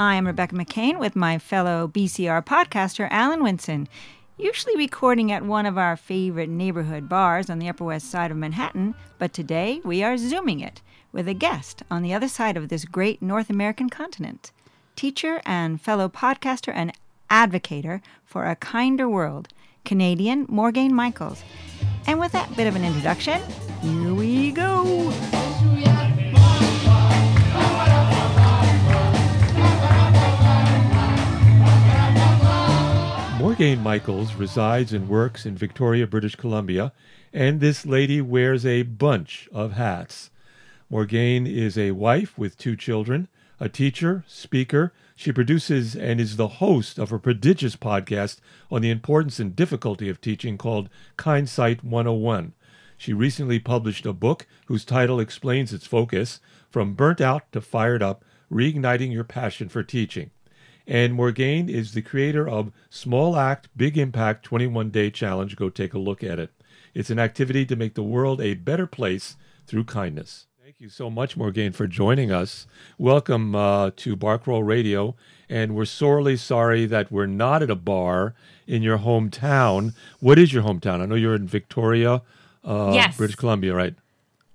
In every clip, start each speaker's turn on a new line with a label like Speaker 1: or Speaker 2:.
Speaker 1: I am Rebecca McCain with my fellow BCR podcaster, Alan Winson, usually recording at one of our favorite neighborhood bars on the Upper West Side of Manhattan, but today we are Zooming it with a guest on the other side of this great North American continent. Teacher and fellow podcaster and advocator for a kinder world, Canadian Morgane Michaels. And with that bit of an introduction, here we go.
Speaker 2: Morgane Michaels resides and works in Victoria, British Columbia, and this lady wears a bunch of hats. Morgane is a wife with two children, a teacher, speaker. She produces and is the host of a prodigious podcast on the importance and difficulty of teaching called Kindsight 101. She recently published a book whose title explains its focus From Burnt Out to Fired Up Reigniting Your Passion for Teaching. And Morgane is the creator of Small Act, Big Impact 21 Day Challenge. Go take a look at it. It's an activity to make the world a better place through kindness. Thank you so much, Morgane, for joining us. Welcome uh, to Bar Crawl Radio. And we're sorely sorry that we're not at a bar in your hometown. What is your hometown? I know you're in Victoria, uh,
Speaker 3: yes.
Speaker 2: British Columbia, right?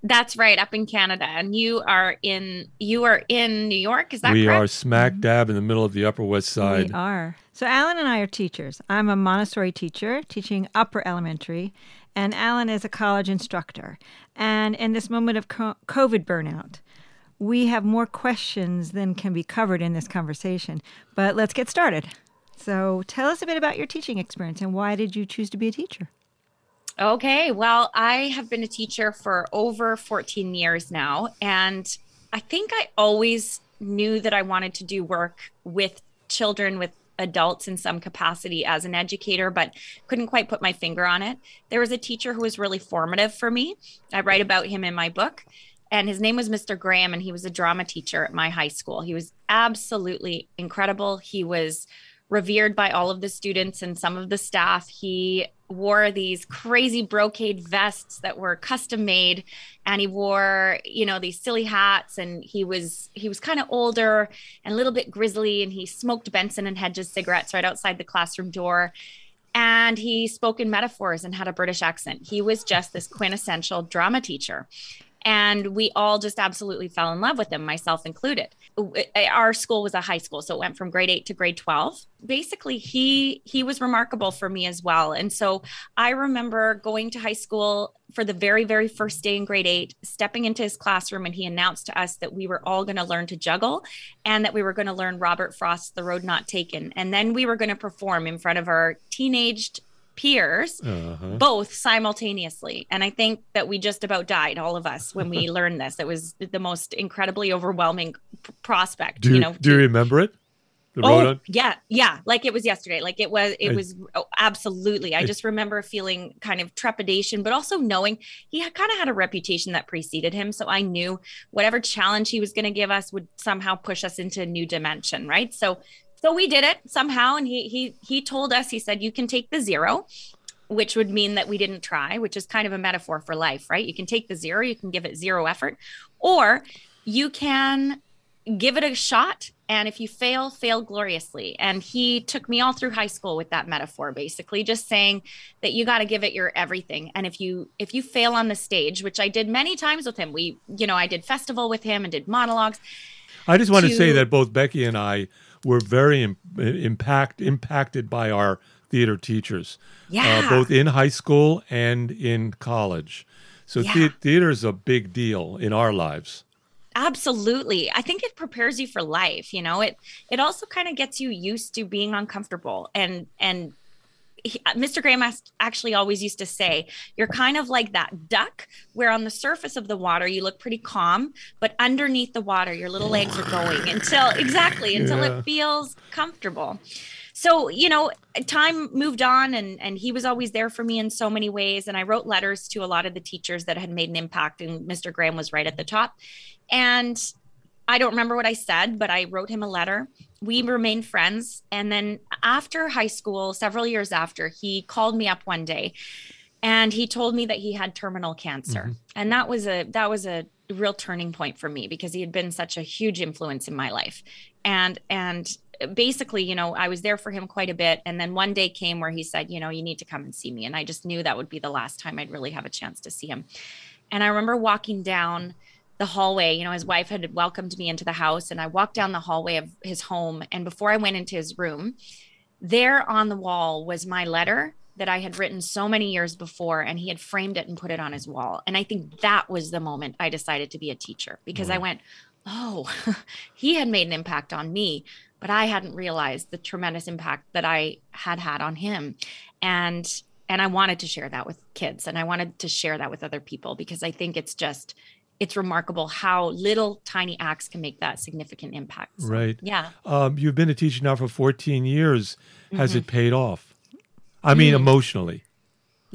Speaker 3: That's right, up in Canada, and you are in you are in New York. Is that
Speaker 2: we
Speaker 3: correct?
Speaker 2: are smack mm-hmm. dab in the middle of the Upper West Side.
Speaker 1: We are. So Alan and I are teachers. I'm a Montessori teacher teaching upper elementary, and Alan is a college instructor. And in this moment of COVID burnout, we have more questions than can be covered in this conversation. But let's get started. So tell us a bit about your teaching experience and why did you choose to be a teacher?
Speaker 3: Okay, well, I have been a teacher for over 14 years now, and I think I always knew that I wanted to do work with children, with adults in some capacity as an educator, but couldn't quite put my finger on it. There was a teacher who was really formative for me. I write about him in my book, and his name was Mr. Graham, and he was a drama teacher at my high school. He was absolutely incredible. He was revered by all of the students and some of the staff. He wore these crazy brocade vests that were custom made. And he wore you know these silly hats and he was he was kind of older and a little bit grizzly and he smoked benson and hedges cigarettes right outside the classroom door. And he spoke in metaphors and had a british accent. He was just this quintessential drama teacher and we all just absolutely fell in love with him myself included. Eh, our school was a high school so it went from grade 8 to grade 12 basically he he was remarkable for me as well. And so i remember going to high school for the very very first day in grade 8 stepping into his classroom and he announced to us that we were all going to learn to juggle and that we were going to learn robert frost's the road not taken. And then we were going to perform in front of our teenaged peers uh-huh. both simultaneously. And i think that we just about died all of us when we learned this. It was the most incredibly overwhelming p- prospect
Speaker 2: do you,
Speaker 3: you know?
Speaker 2: do you remember it?
Speaker 3: Oh yeah yeah. Like it was yesterday. Like it was it I, was oh, absolutely. I, I just remember feeling kind of trepidation but also knowing he had kind of had a reputation that preceded him. So i knew whatever challenge he was going to give us would somehow push us into a new dimension right? So so we did it somehow and he he he told us he said you can take the zero which would mean that we didn't try which is kind of a metaphor for life right? You can take the zero you can give it zero effort or you can give it a shot and if you fail fail gloriously. And he took me all through high school with that metaphor basically just saying that you got to give it your everything and if you if you fail on the stage which i did many times with him we you know i did festival with him and did monologues
Speaker 2: i just want to, to say that both becky and i were very Im- impact impacted by our theater teachers
Speaker 3: yeah.
Speaker 2: Uh, both in high school and in college so
Speaker 3: Yeah.
Speaker 2: the- theater is a big deal in our lives
Speaker 3: absolutely i think it prepares you for life you know it it also kind of gets you used to being uncomfortable and and he, Mr. Graham actually always used to say, you're kind of like that duck where on the surface of the water you look pretty calm, but underneath the water your little legs are going until exactly until
Speaker 2: Yeah.
Speaker 3: it feels comfortable. So, you know, time moved on and and he was always there for me in so many ways and I wrote letters to a lot of the teachers that had made an impact and Mr. Graham was right at the top. And I don't remember what I said, but I wrote him a letter. We remained friends. And then after high school, several years after, he called me up one day and he told me that he had terminal cancer.
Speaker 2: Mhm.
Speaker 3: And that was a that was a real turning point for me because he had been such a huge influence in my life. And and basically, you know, I was there for him quite a bit. And then one day came where he said, you know, you need to come and see me. And I just knew that would be the last time I'd really have a chance to see him. And I remember walking down the hallway. You know, his wife had welcomed me into the house, and I walked down the hallway of his home. And before I went into his room, there on the wall was my letter that I had written so many years before, and he had framed it and put it on his wall. And I think that was the moment I decided to be a teacher because I mm-hmm. went, Oh, he had made an impact on me, but I hadn't realized the tremendous impact that I had had on him. And and I wanted to share that with kids and I wanted to share that with other people because I think it's just it's remarkable how little tiny acts can make that significant impact.
Speaker 2: So, right.
Speaker 3: Yeah.
Speaker 2: Um, you've been a teacher now for 14 years. Has mm-hmm. it paid off? I mean, mm. emotionally.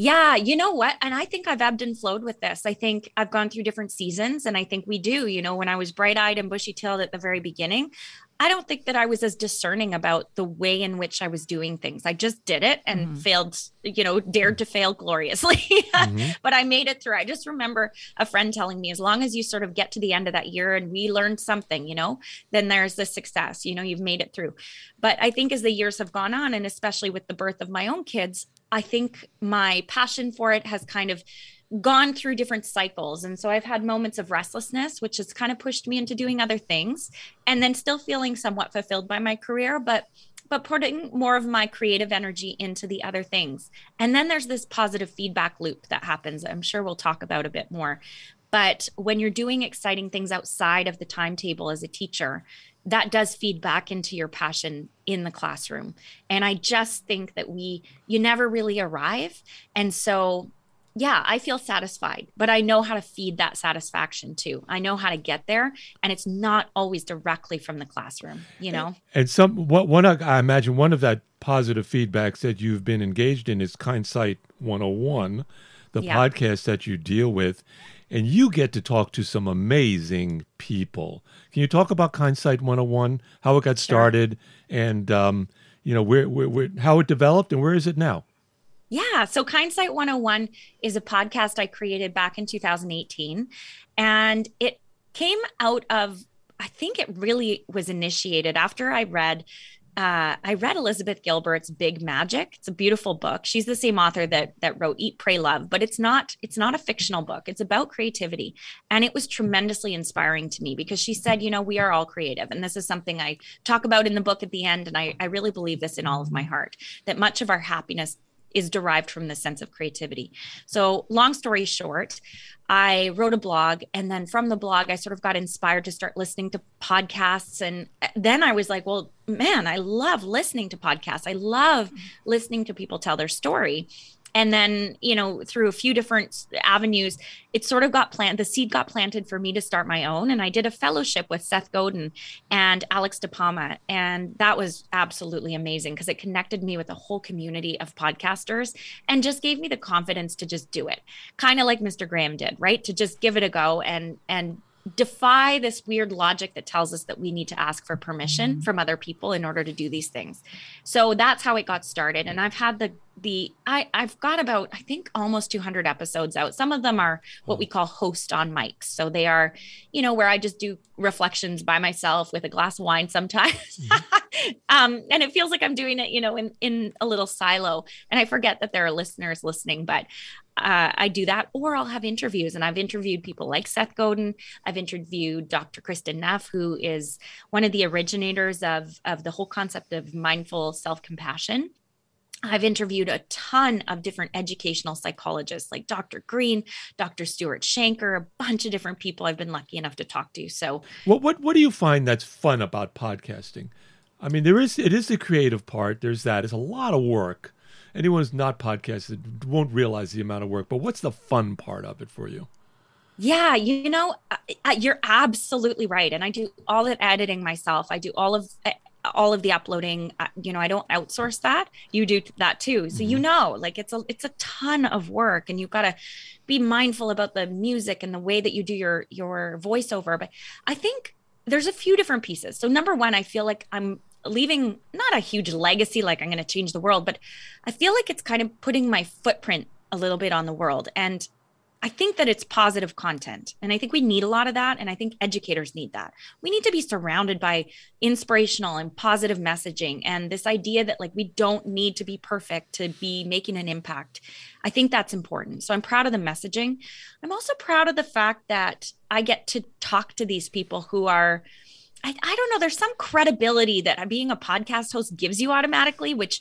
Speaker 3: Yeah, you know what? And I think I've ebbed and flowed with this. I think I've gone through different seasons, and I think we do. You know, when I was bright eyed and bushy tailed at the very beginning, I don't think that I was as discerning about the way in which I was doing things. I just did it and mm-hmm. failed, you know, dared to fail gloriously. mm-hmm. But I made it through. I just remember a friend telling me as long as you sort of get to the end of that year and we learned something, you know, then there's the success, you know, you've made it through. But I think as the years have gone on, and especially with the birth of my own kids, I think my passion for it has kind of gone through different cycles. And so I've had moments of restlessness, which has kind of pushed me into doing other things and then still feeling somewhat fulfilled by my career, but but putting more of my creative energy into the other things. And then there's this positive feedback loop that happens. I'm sure we'll talk about a bit more. But when you're doing exciting things outside of the timetable as a teacher, that does feed back into your passion in the classroom. And I just think that we, you never really arrive. And so yeah, I feel satisfied, but I know how to feed that satisfaction too. I know how to get there, and it's not always directly from the classroom, you know.
Speaker 2: And some what one I imagine one of that positive feedbacks that you've been engaged in is Kindsight 101, the yeah. podcast that you deal with, and you get to talk to some amazing people. Can you talk about Kindsight 101, how it got started, sure. and um, you know where, where, where how it developed, and where is it now?
Speaker 3: Yeah. So Kindsight 101 is a podcast I created back in 2018. And it came out of, I think it really was initiated after I read. Uh, I read Elizabeth Gilbert's Big Magic. It's a beautiful book. She's the same author that that wrote Eat, Pray, Love, but it's not it's not a fictional book. It's about creativity, and it was tremendously inspiring to me because she said, you know, we are all creative, and this is something I talk about in the book at the end, and I I really believe this in all of my heart that much of our happiness is derived from the sense of creativity. So, long story short, I wrote a blog, and then from the blog, I sort of got inspired to start listening to podcasts. And uh, then I was like, well, man, I love listening to podcasts. I love listening to people tell their story and then you know through a few different avenues it sort of got planted the seed got planted for me to start my own and i did a fellowship with seth godin and alex dipalma and that was absolutely amazing because it connected me with a whole community of podcasters and just gave me the confidence to just do it kind of like mr graham did right? To just give it a go and and defy this weird logic that tells us that we need to ask for permission mm-hmm. from other people in order to do these things. So that's how it got started. And I've had the the I I've got about I think almost 200 episodes out. Some of them are what we call host on mics. So they are, you know, where I just do reflections by myself with a glass of wine sometimes. Mm-hmm. um, and it feels like I'm doing it, you know, in in a little silo. And I forget that there are listeners listening, but uh, I do that, or I'll have interviews. And I've interviewed people like Seth Godin. I've interviewed Dr. Kristin Neff, who is one of the originators of, of the whole concept of mindful self compassion. I've interviewed a ton of different educational psychologists like Dr. Green, Dr. Stuart Shanker, a bunch of different people I've been lucky enough to talk to. So,
Speaker 2: what what what do you find that's fun about podcasting? I mean, there is it is the creative part. There's that. It's a lot of work. Anyone who's not podcasted won't realize the amount of work. But what's the fun part of it for you?
Speaker 3: Yeah, you know, you're absolutely right. And I do all the editing myself. I do all of all of the uploading you know i don't outsource that you do that too so mm-hmm. you know like it's a it's a ton of work and you've got to be mindful about the music and the way that you do your your voiceover but i think there's a few different pieces so number one i feel like i'm leaving not a huge legacy like i'm going to change the world but i feel like it's kind of putting my footprint a little bit on the world and I think that it's positive content. And I think we need a lot of that. And I think educators need that. We need to be surrounded by inspirational and positive messaging and this idea that like we don't need to be perfect to be making an impact. I think that's important. So I'm proud of the messaging. I'm also proud of the fact that I get to talk to these people who are. I, I don't know. There's some credibility that being a podcast host gives you automatically, which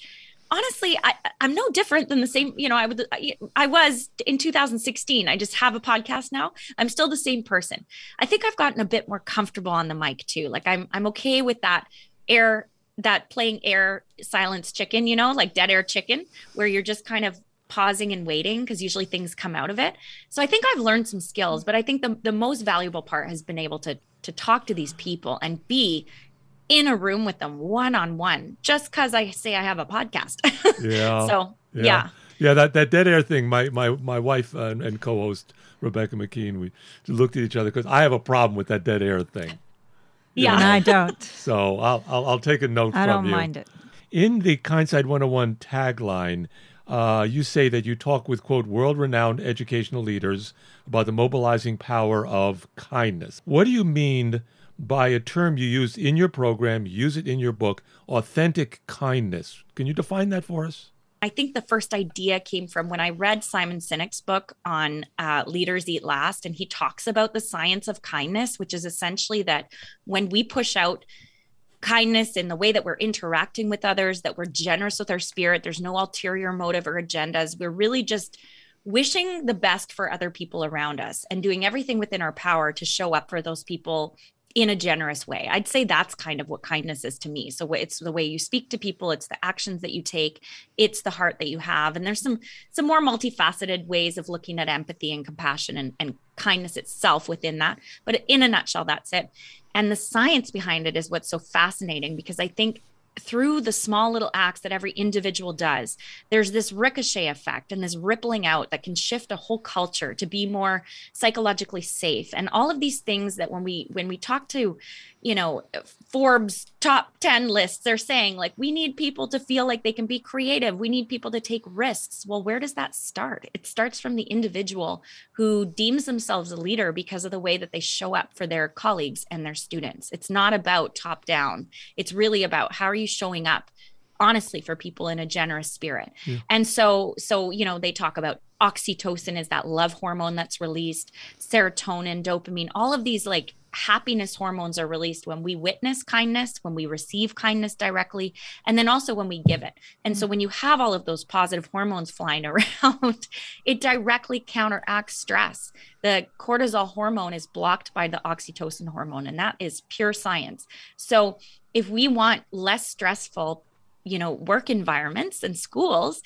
Speaker 3: honestly I, i'm no different than the same you know i would I, I, was in 2016 i just have a podcast now. I'm still the same person. I think i've gotten a bit more comfortable on the mic too. Like i'm i'm okay with that air that playing air silence chicken you know like dead air chicken where you're just kind of pausing and waiting because usually things come out of it. So i think i've learned some skills but i think the, the most valuable part has been able to to talk to these people and be in a room with them one on one just because I say I have a podcast.
Speaker 2: Yeah.
Speaker 3: so yeah. yeah.
Speaker 2: yeah. that, that dead air thing, my, my, my wife uh, and, and co host Rebecca McKean, we looked at each other because I have a problem with that dead air thing.
Speaker 1: Yeah, I don't.
Speaker 2: So I'll, I'll, I'll take a note
Speaker 1: I
Speaker 2: from
Speaker 1: you.
Speaker 2: you.
Speaker 1: I don't mind it.
Speaker 2: In the Kindsight 101 tagline, uh, you say that you talk with, quote, world renowned educational leaders about the mobilizing power of kindness. What do you mean by a term you use in your program, use it in your book, authentic kindness. Can you define that for us?
Speaker 3: I think the first idea came from when I read Simon Sinek's book on uh, Leaders Eat Last, and he talks about the science of kindness, which is essentially that when we push out kindness in the way that we're interacting with others, that we're generous with our spirit, there's no ulterior motive or agendas. We're really just wishing the best for other people around us and doing everything within our power to show up for those people in a generous way. I'd say that's kind of what kindness is to me. So it's the way you speak to people, it's the actions that you take, it's the heart that you have. And there's some some more multifaceted ways of looking at empathy and compassion and, and kindness itself within that. But in a nutshell, that's it. And the science behind it is what's so fascinating because I think through the small little acts that every individual does, there's this ricochet effect and this rippling out that can shift a whole culture to be more psychologically safe. And all of these things that when we when we talk to, you know, Forbes top 10 lists, they're saying like we need people to feel like they can be creative. We need people to take risks. Well, where does that start? It starts from the individual who deems themselves a leader because of the way that they show up for their colleagues and their students. It's not about top down. It's really about how are you showing up honestly for people in a generous spirit. Yeah. And so so you know they talk about oxytocin is that love hormone that's released, serotonin, dopamine, all of these like happiness hormones are released when we witness kindness, when we receive kindness directly, and then also when we give it. And so mm. when you have all of those positive hormones flying around, it directly counteracts stress. The cortisol hormone is blocked by the oxytocin hormone, and that is pure science. So if we want less stressful, you know, work environments and schools,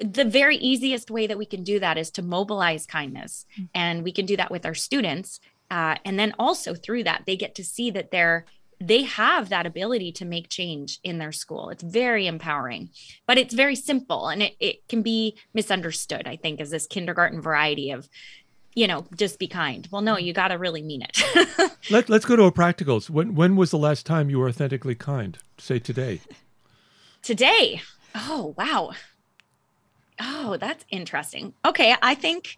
Speaker 3: the very easiest way that we can do that is to mobilize kindness mm-hmm. and we can do that with our students uh, and then also through that they get to see that they're they have that ability to make change in their school it's very empowering but it's very simple and it, it can be misunderstood i think as this kindergarten variety of you know just be kind. Well no you got to really mean it.
Speaker 2: Let, let's go to a practicals. When when was the last time you were authentically kind? Say today.
Speaker 3: Today? Oh wow. Oh that's interesting. Okay i think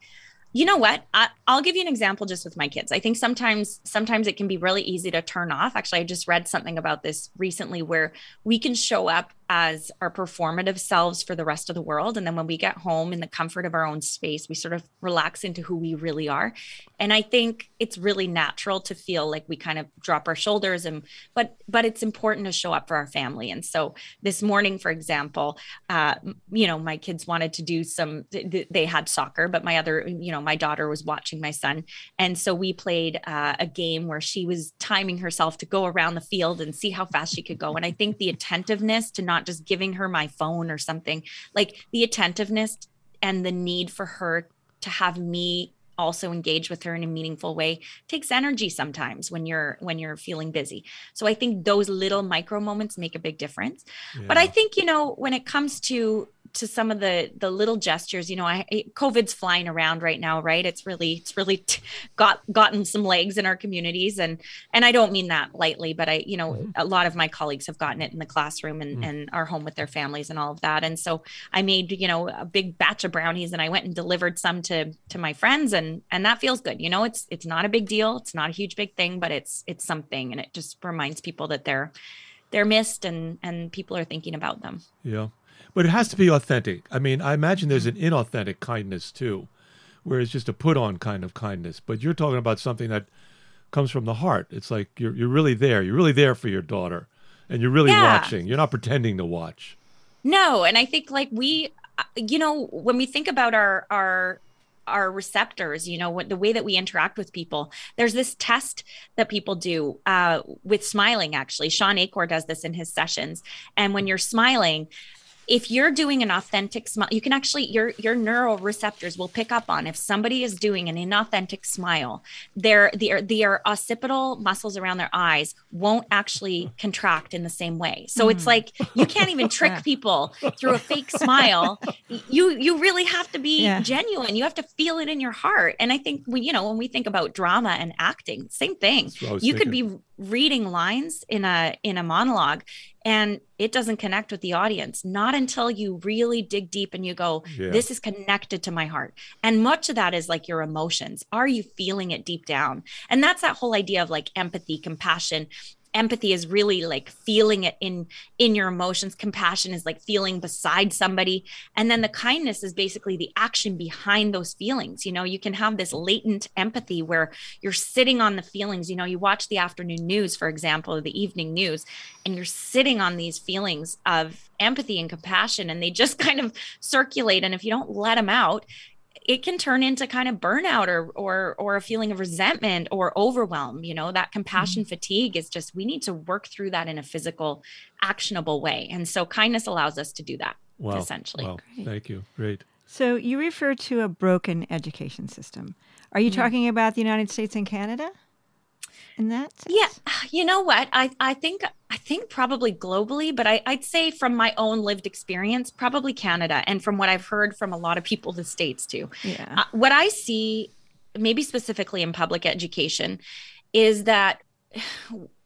Speaker 3: you know what? I, will give you an example just with my kids. I think sometimes sometimes it can be really easy to turn off. Actually i just read something about this recently where we can show up as our performative selves for the rest of the world. And then when we get home in the comfort of our own space, we sort of relax into who we really are. And I think it's really natural to feel like we kind of drop our shoulders and but but it's important to show up for our family. And so this morning, for example, uh, you know, my kids wanted to do some they had soccer, but my other, you know, my daughter was watching my son. And so we played uh, a game where she was timing herself to go around the field and see how fast she could go. And I think the attentiveness to not not just giving her my phone or something. Like the attentiveness and the need for her to have me also engage with her in a meaningful way takes energy sometimes when you're when you're feeling busy. So i think those little micro moments make a big difference. Yeah. but i think you know when it comes to to some of the the little gestures you know i covid's flying around right now right? It's really it's really t- got gotten some legs in our communities. And and i don't mean that lightly but i you know mm-hmm. a lot of my colleagues have gotten it in the classroom and mm-hmm. and are home with their families and all of that. And so i made you know a big batch of brownies and i went and delivered some to to my friends and and that feels good. You know it's it's not a big deal. It's not a huge big thing but it's it's something and it just reminds people that they're they're missed and and people are thinking about them.
Speaker 2: Yeah but it has to be authentic. I mean, I imagine there's an inauthentic kindness too, where it's just a put on kind of kindness. But you're talking about something that comes from the heart. It's like you're you're really there. You're really there for your daughter, and you're really yeah. watching. You're not pretending to watch.
Speaker 3: No, and I think like we, uh, you know, when we think about our our our receptors you know what the way that we interact with people there's this test that people do uh, with smiling actually shawn Achor does this in his sessions and when you're smiling if you're doing an authentic smile, you can actually your your neural receptors will pick up on if somebody is doing an inauthentic smile. Their their their occipital muscles around their eyes won't actually contract in the same way. So mm. it's hmm. like you can't even trick people through a fake smile. You you really have to be yeah. genuine. You have to feel it in your heart. And I think we you know when we think about drama and acting, same thing. You thinking. could be reading lines in a in a monologue and it doesn't connect with the audience. Not until you really dig deep and you go yeah. this is connected to my heart. And much of that is like your emotions. Are you feeling it deep down? And that's that whole idea of like empathy compassion empathy is really like feeling it in in your emotions. Compassion is like feeling beside somebody. And then the kindness is basically the action behind those feelings. You know you can have this latent empathy where you're sitting on the feelings. You know you watch the afternoon news for example or the evening news and you're sitting on these feelings of empathy and compassion and they just kind of circulate. And if you don't let them out it can turn into kind of burnout or or or a feeling of resentment or overwhelm you know that compassion mm-hmm. fatigue is just we need to work through that in a physical actionable way and so kindness allows us to do that wow. essentially
Speaker 2: wow. thank you great
Speaker 1: so you refer to a broken education system are you mm-hmm. talking about the united states and canada in that sense?
Speaker 3: Yeah, you know what? I I think I think probably globally, but I, I'd say from my own lived experience, probably Canada, and from what I've heard from a lot of people, the states too. Yeah. Uh, what I see, maybe specifically in public education, is that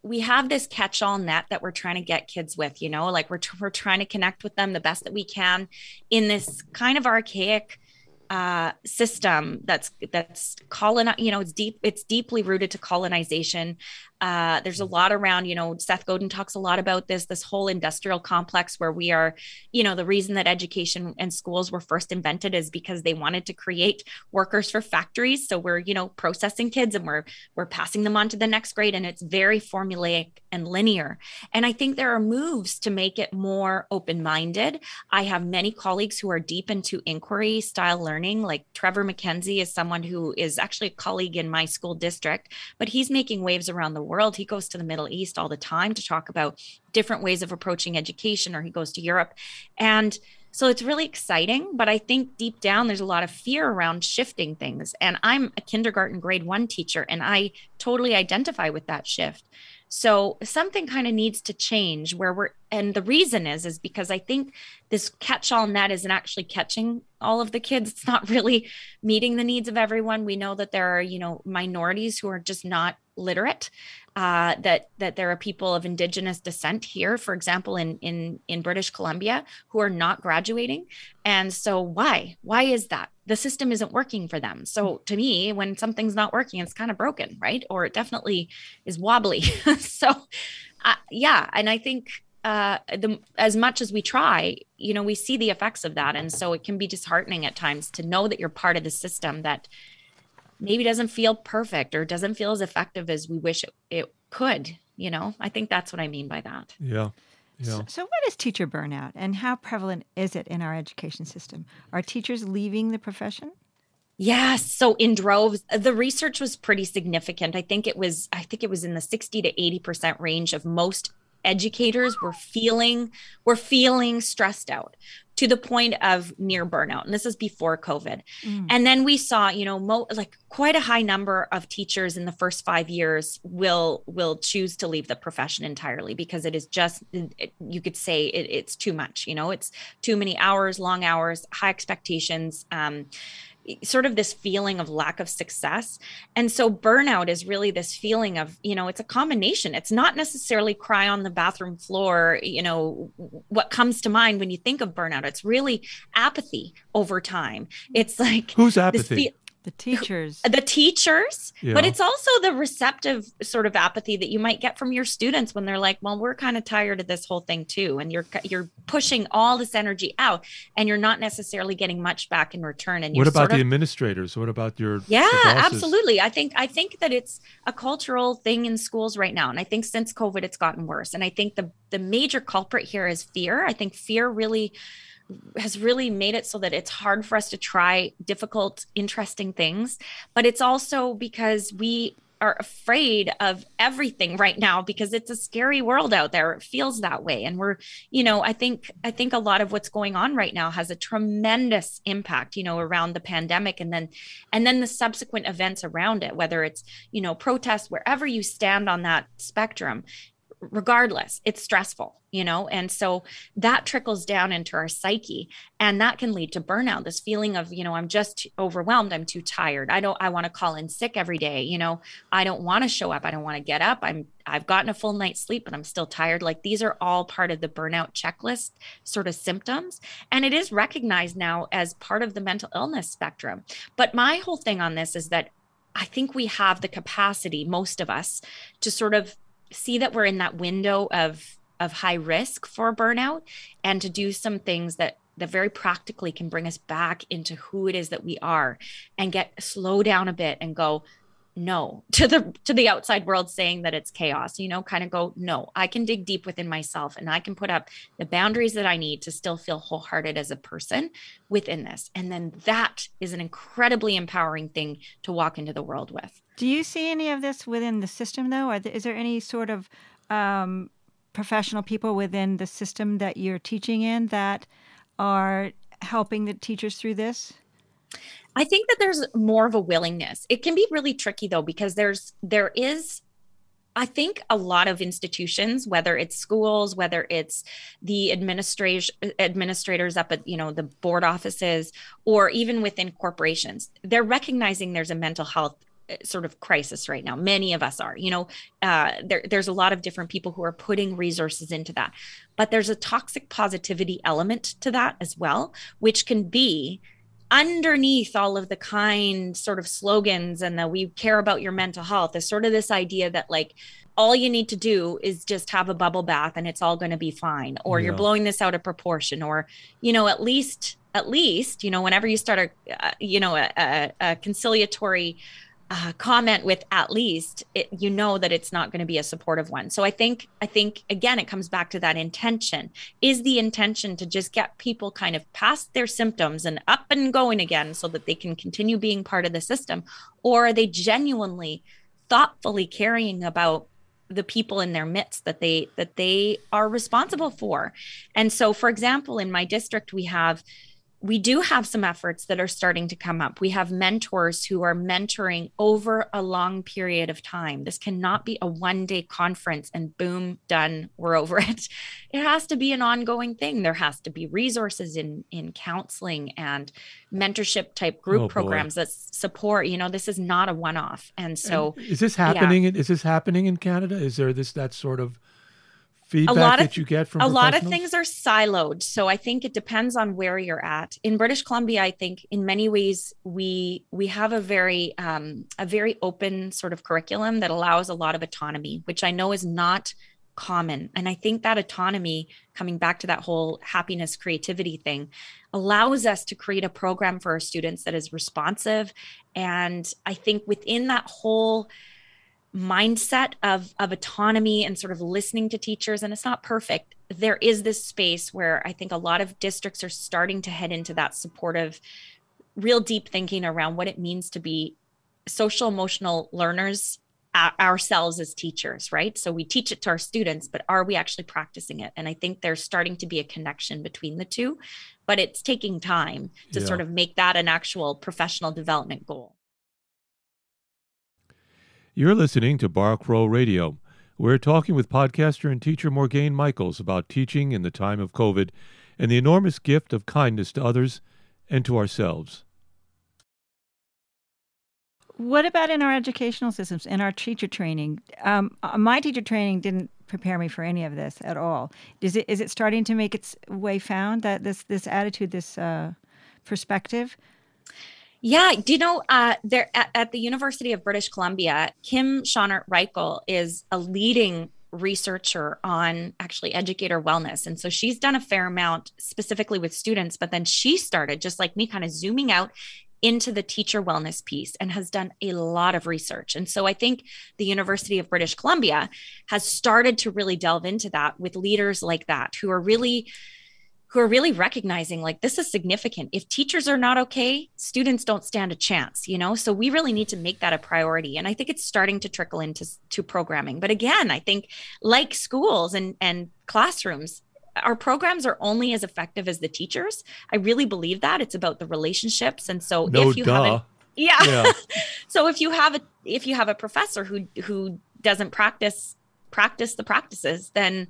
Speaker 3: we have this catch-all net that we're trying to get kids with you know like we're, t- we're trying to connect with them the best that we can in this kind of archaic uh, system that's that's colon you know it's deep it's deeply rooted to colonization uh, there's a lot around, you know, Seth Godin talks a lot about this, this whole industrial complex where we are, you know, the reason that education and schools were first invented is because they wanted to create workers for factories. So we're, you know, processing kids and we're we're passing them on to the next grade. And it's very formulaic and linear. And I think there are moves to make it more open-minded. I have many colleagues who are deep into inquiry style learning, like Trevor MacKenzie is someone who is actually a colleague in my school district, but he's making waves around the world. He goes to the Middle East all the time to talk about different ways of approaching education, or he goes to Europe. And so it's really exciting, but I think deep down there's a lot of fear around shifting things. And I'm a kindergarten grade one teacher, and I totally identify with that shift. So something kind of needs to change where we're, and the reason is, is because I think this catch all net isn't actually catching all of the kids. It's not really meeting the needs of everyone. We know that there are, you know, minorities who are just not literate uh, that that there are people of indigenous descent here, for example, in in in British Columbia, who are not graduating. And so, why? Why is that? The system isn't working for them. So, to me, when something's not working, it's kind of broken, right? Or it definitely is wobbly. so, uh, yeah, and I think uh, the as much as we try, you know, we see the effects of that, and so it can be disheartening at times to know that you're part of the system that maybe doesn't feel perfect or doesn't feel as effective as we wish it, it could you know i think that's what i mean by that
Speaker 2: yeah yeah.
Speaker 1: So, so, what is teacher burnout and how prevalent is it in our education system? Are teachers leaving the profession?
Speaker 3: Yes. So in droves, the research was pretty significant. I think it was, I think it was in the 60 to 80% range of most educators were feeling were feeling stressed out to the point of near burnout. And this is before COVID. Mm. And then we saw, you know, mo- like quite a high number of teachers in the first 5 years will will choose to leave the profession entirely because it is just it, you could say it, it's too much, you know, it's too many hours, long hours, high expectations. Um, sort of this feeling of lack of success. And so burnout is really this feeling of, you know, it's a combination. It's not necessarily cry on the bathroom floor, you know, what comes to mind when you think of burnout. It's really apathy over time. It's like
Speaker 2: who's apathy?
Speaker 1: The teachers.
Speaker 3: The teachers yeah. but it's also the receptive sort of apathy that you might get from your students when they're like well we're kind of tired of this whole thing too and you're you're pushing all this energy out and you're not necessarily getting much back in return and
Speaker 2: what about the of, administrators? What about your
Speaker 3: yeah absolutely. I think i think that it's a cultural thing in schools right now and i think since covid it's gotten worse and i think the the major culprit here is fear. I think fear really has really made it so that it's hard for us to try difficult, interesting things. But it's also because we are afraid of everything right now because it's a scary world out there. It feels that way. And we're you know i think i think a lot of what's going on right now has a tremendous impact you know around the pandemic and then and then the subsequent events around it whether it's you know protests wherever you stand on that spectrum regardless it's stressful you know? And so that trickles down into our psyche and that can lead to burnout this feeling of you know i'm just overwhelmed i'm too tired. I don't i want to call in sick every day you know? I don't want to show up i don't want to get up i'm i've gotten a full night's sleep but i'm still tired. Like these are all part of the burnout checklist sort of symptoms and it is recognized now as part of the mental illness spectrum. But my whole thing on this is that I think we have the capacity, most of us, to sort of see that we're in that window of of high risk for burnout and to do some things that that very practically can bring us back into who it is that we are and get slow down a bit and go no to the to the outside world saying that it's chaos you know kind of go no i can dig deep within myself and i can put up the boundaries that i need to still feel wholehearted as a person within this. And then that is an incredibly empowering thing to walk into the world with.
Speaker 1: Do you see any of this within the system though? Is there any sort of um, professional people within the system that you're teaching in that are helping the teachers through this
Speaker 3: I think that there's more of a willingness. It can be really tricky though because there's there is I think a lot of institutions, whether it's schools, whether it's the administration administrators up at you know the board offices, or even within corporations, they're recognizing there's a mental health sort of crisis right now. Many of us are, you know, uh, there, there's a lot of different people who are putting resources into that, but there's a toxic positivity element to that as well, which can be underneath all of the kind sort of slogans and that we care about your mental health is sort of this idea that like all you need to do is just have a bubble bath and it's all going to be fine or yeah. you're blowing this out of proportion or you know at least at least you know whenever you start a uh, you know a, a, a conciliatory uh, comment with at least it, you know that it's not going to be a supportive one. So i think i think again it comes back to that intention. Is the intention to just get people kind of past their symptoms and up and going again so that they can continue being part of the system? Or are they genuinely thoughtfully caring about the people in their midst that they that they are responsible for? And so for example in my district we have we do have some efforts that are starting to come up. We have mentors who are mentoring over a long period of time. This cannot be a one day conference and boom, done, we're over it. It has to be an ongoing thing. There has to be resources in, in counseling and mentorship type group oh, programs that support, you know, this is not a one off. And so
Speaker 2: and is this happening? Yeah. Is this happening in Canada? Is there this, that sort of feedback a lot of, that you get from
Speaker 3: a lot of things are siloed so i think it depends on where you're at. In british columbia i think in many ways we we have a very um, a very open sort of curriculum that allows a lot of autonomy which i know is not common. And i think that autonomy coming back to that whole happiness creativity thing allows us to create a program for our students that is responsive. And i think within that whole mindset of of autonomy and sort of listening to teachers and it's not perfect there is this space where i think a lot of districts are starting to head into that supportive real deep thinking around what it means to be social emotional learners uh, ourselves as teachers, right? So we teach it to our students, but are we actually practicing it? And I think there's starting to be a connection between the two, but it's taking time to yeah. sort of make that an actual professional development goal.
Speaker 2: You're listening to Bar Crawl Radio. We're talking with podcaster and teacher Morgane Michaels about teaching in the time of COVID and the enormous gift of kindness to others and to ourselves.
Speaker 1: What about in our educational systems, in our teacher training? Um, uh, my teacher training didn't prepare me for any of this at all. Is it is it starting to make its way found that this this attitude, this uh, perspective?
Speaker 3: Yeah, do you know uh, there at, at, the University of British Columbia, Kim Schonert Reichl is a leading researcher on actually educator wellness. And so she's done a fair amount specifically with students, but then she started just like me kind of zooming out into the teacher wellness piece and has done a lot of research. And so I think the University of British Columbia has started to really delve into that with leaders like that who are really who are really recognizing like this is significant. If teachers are not okay, students don't stand a chance, you know? So we really need to make that a priority. And I think it's starting to trickle into to programming. But again, I think like schools and and classrooms, our programs are only as effective as the teachers. I really believe that. It's about the relationships. And so
Speaker 2: no
Speaker 3: if you
Speaker 2: duh.
Speaker 3: have a, yeah. yeah. so if you have a if you have a professor who who doesn't practice practice the practices, then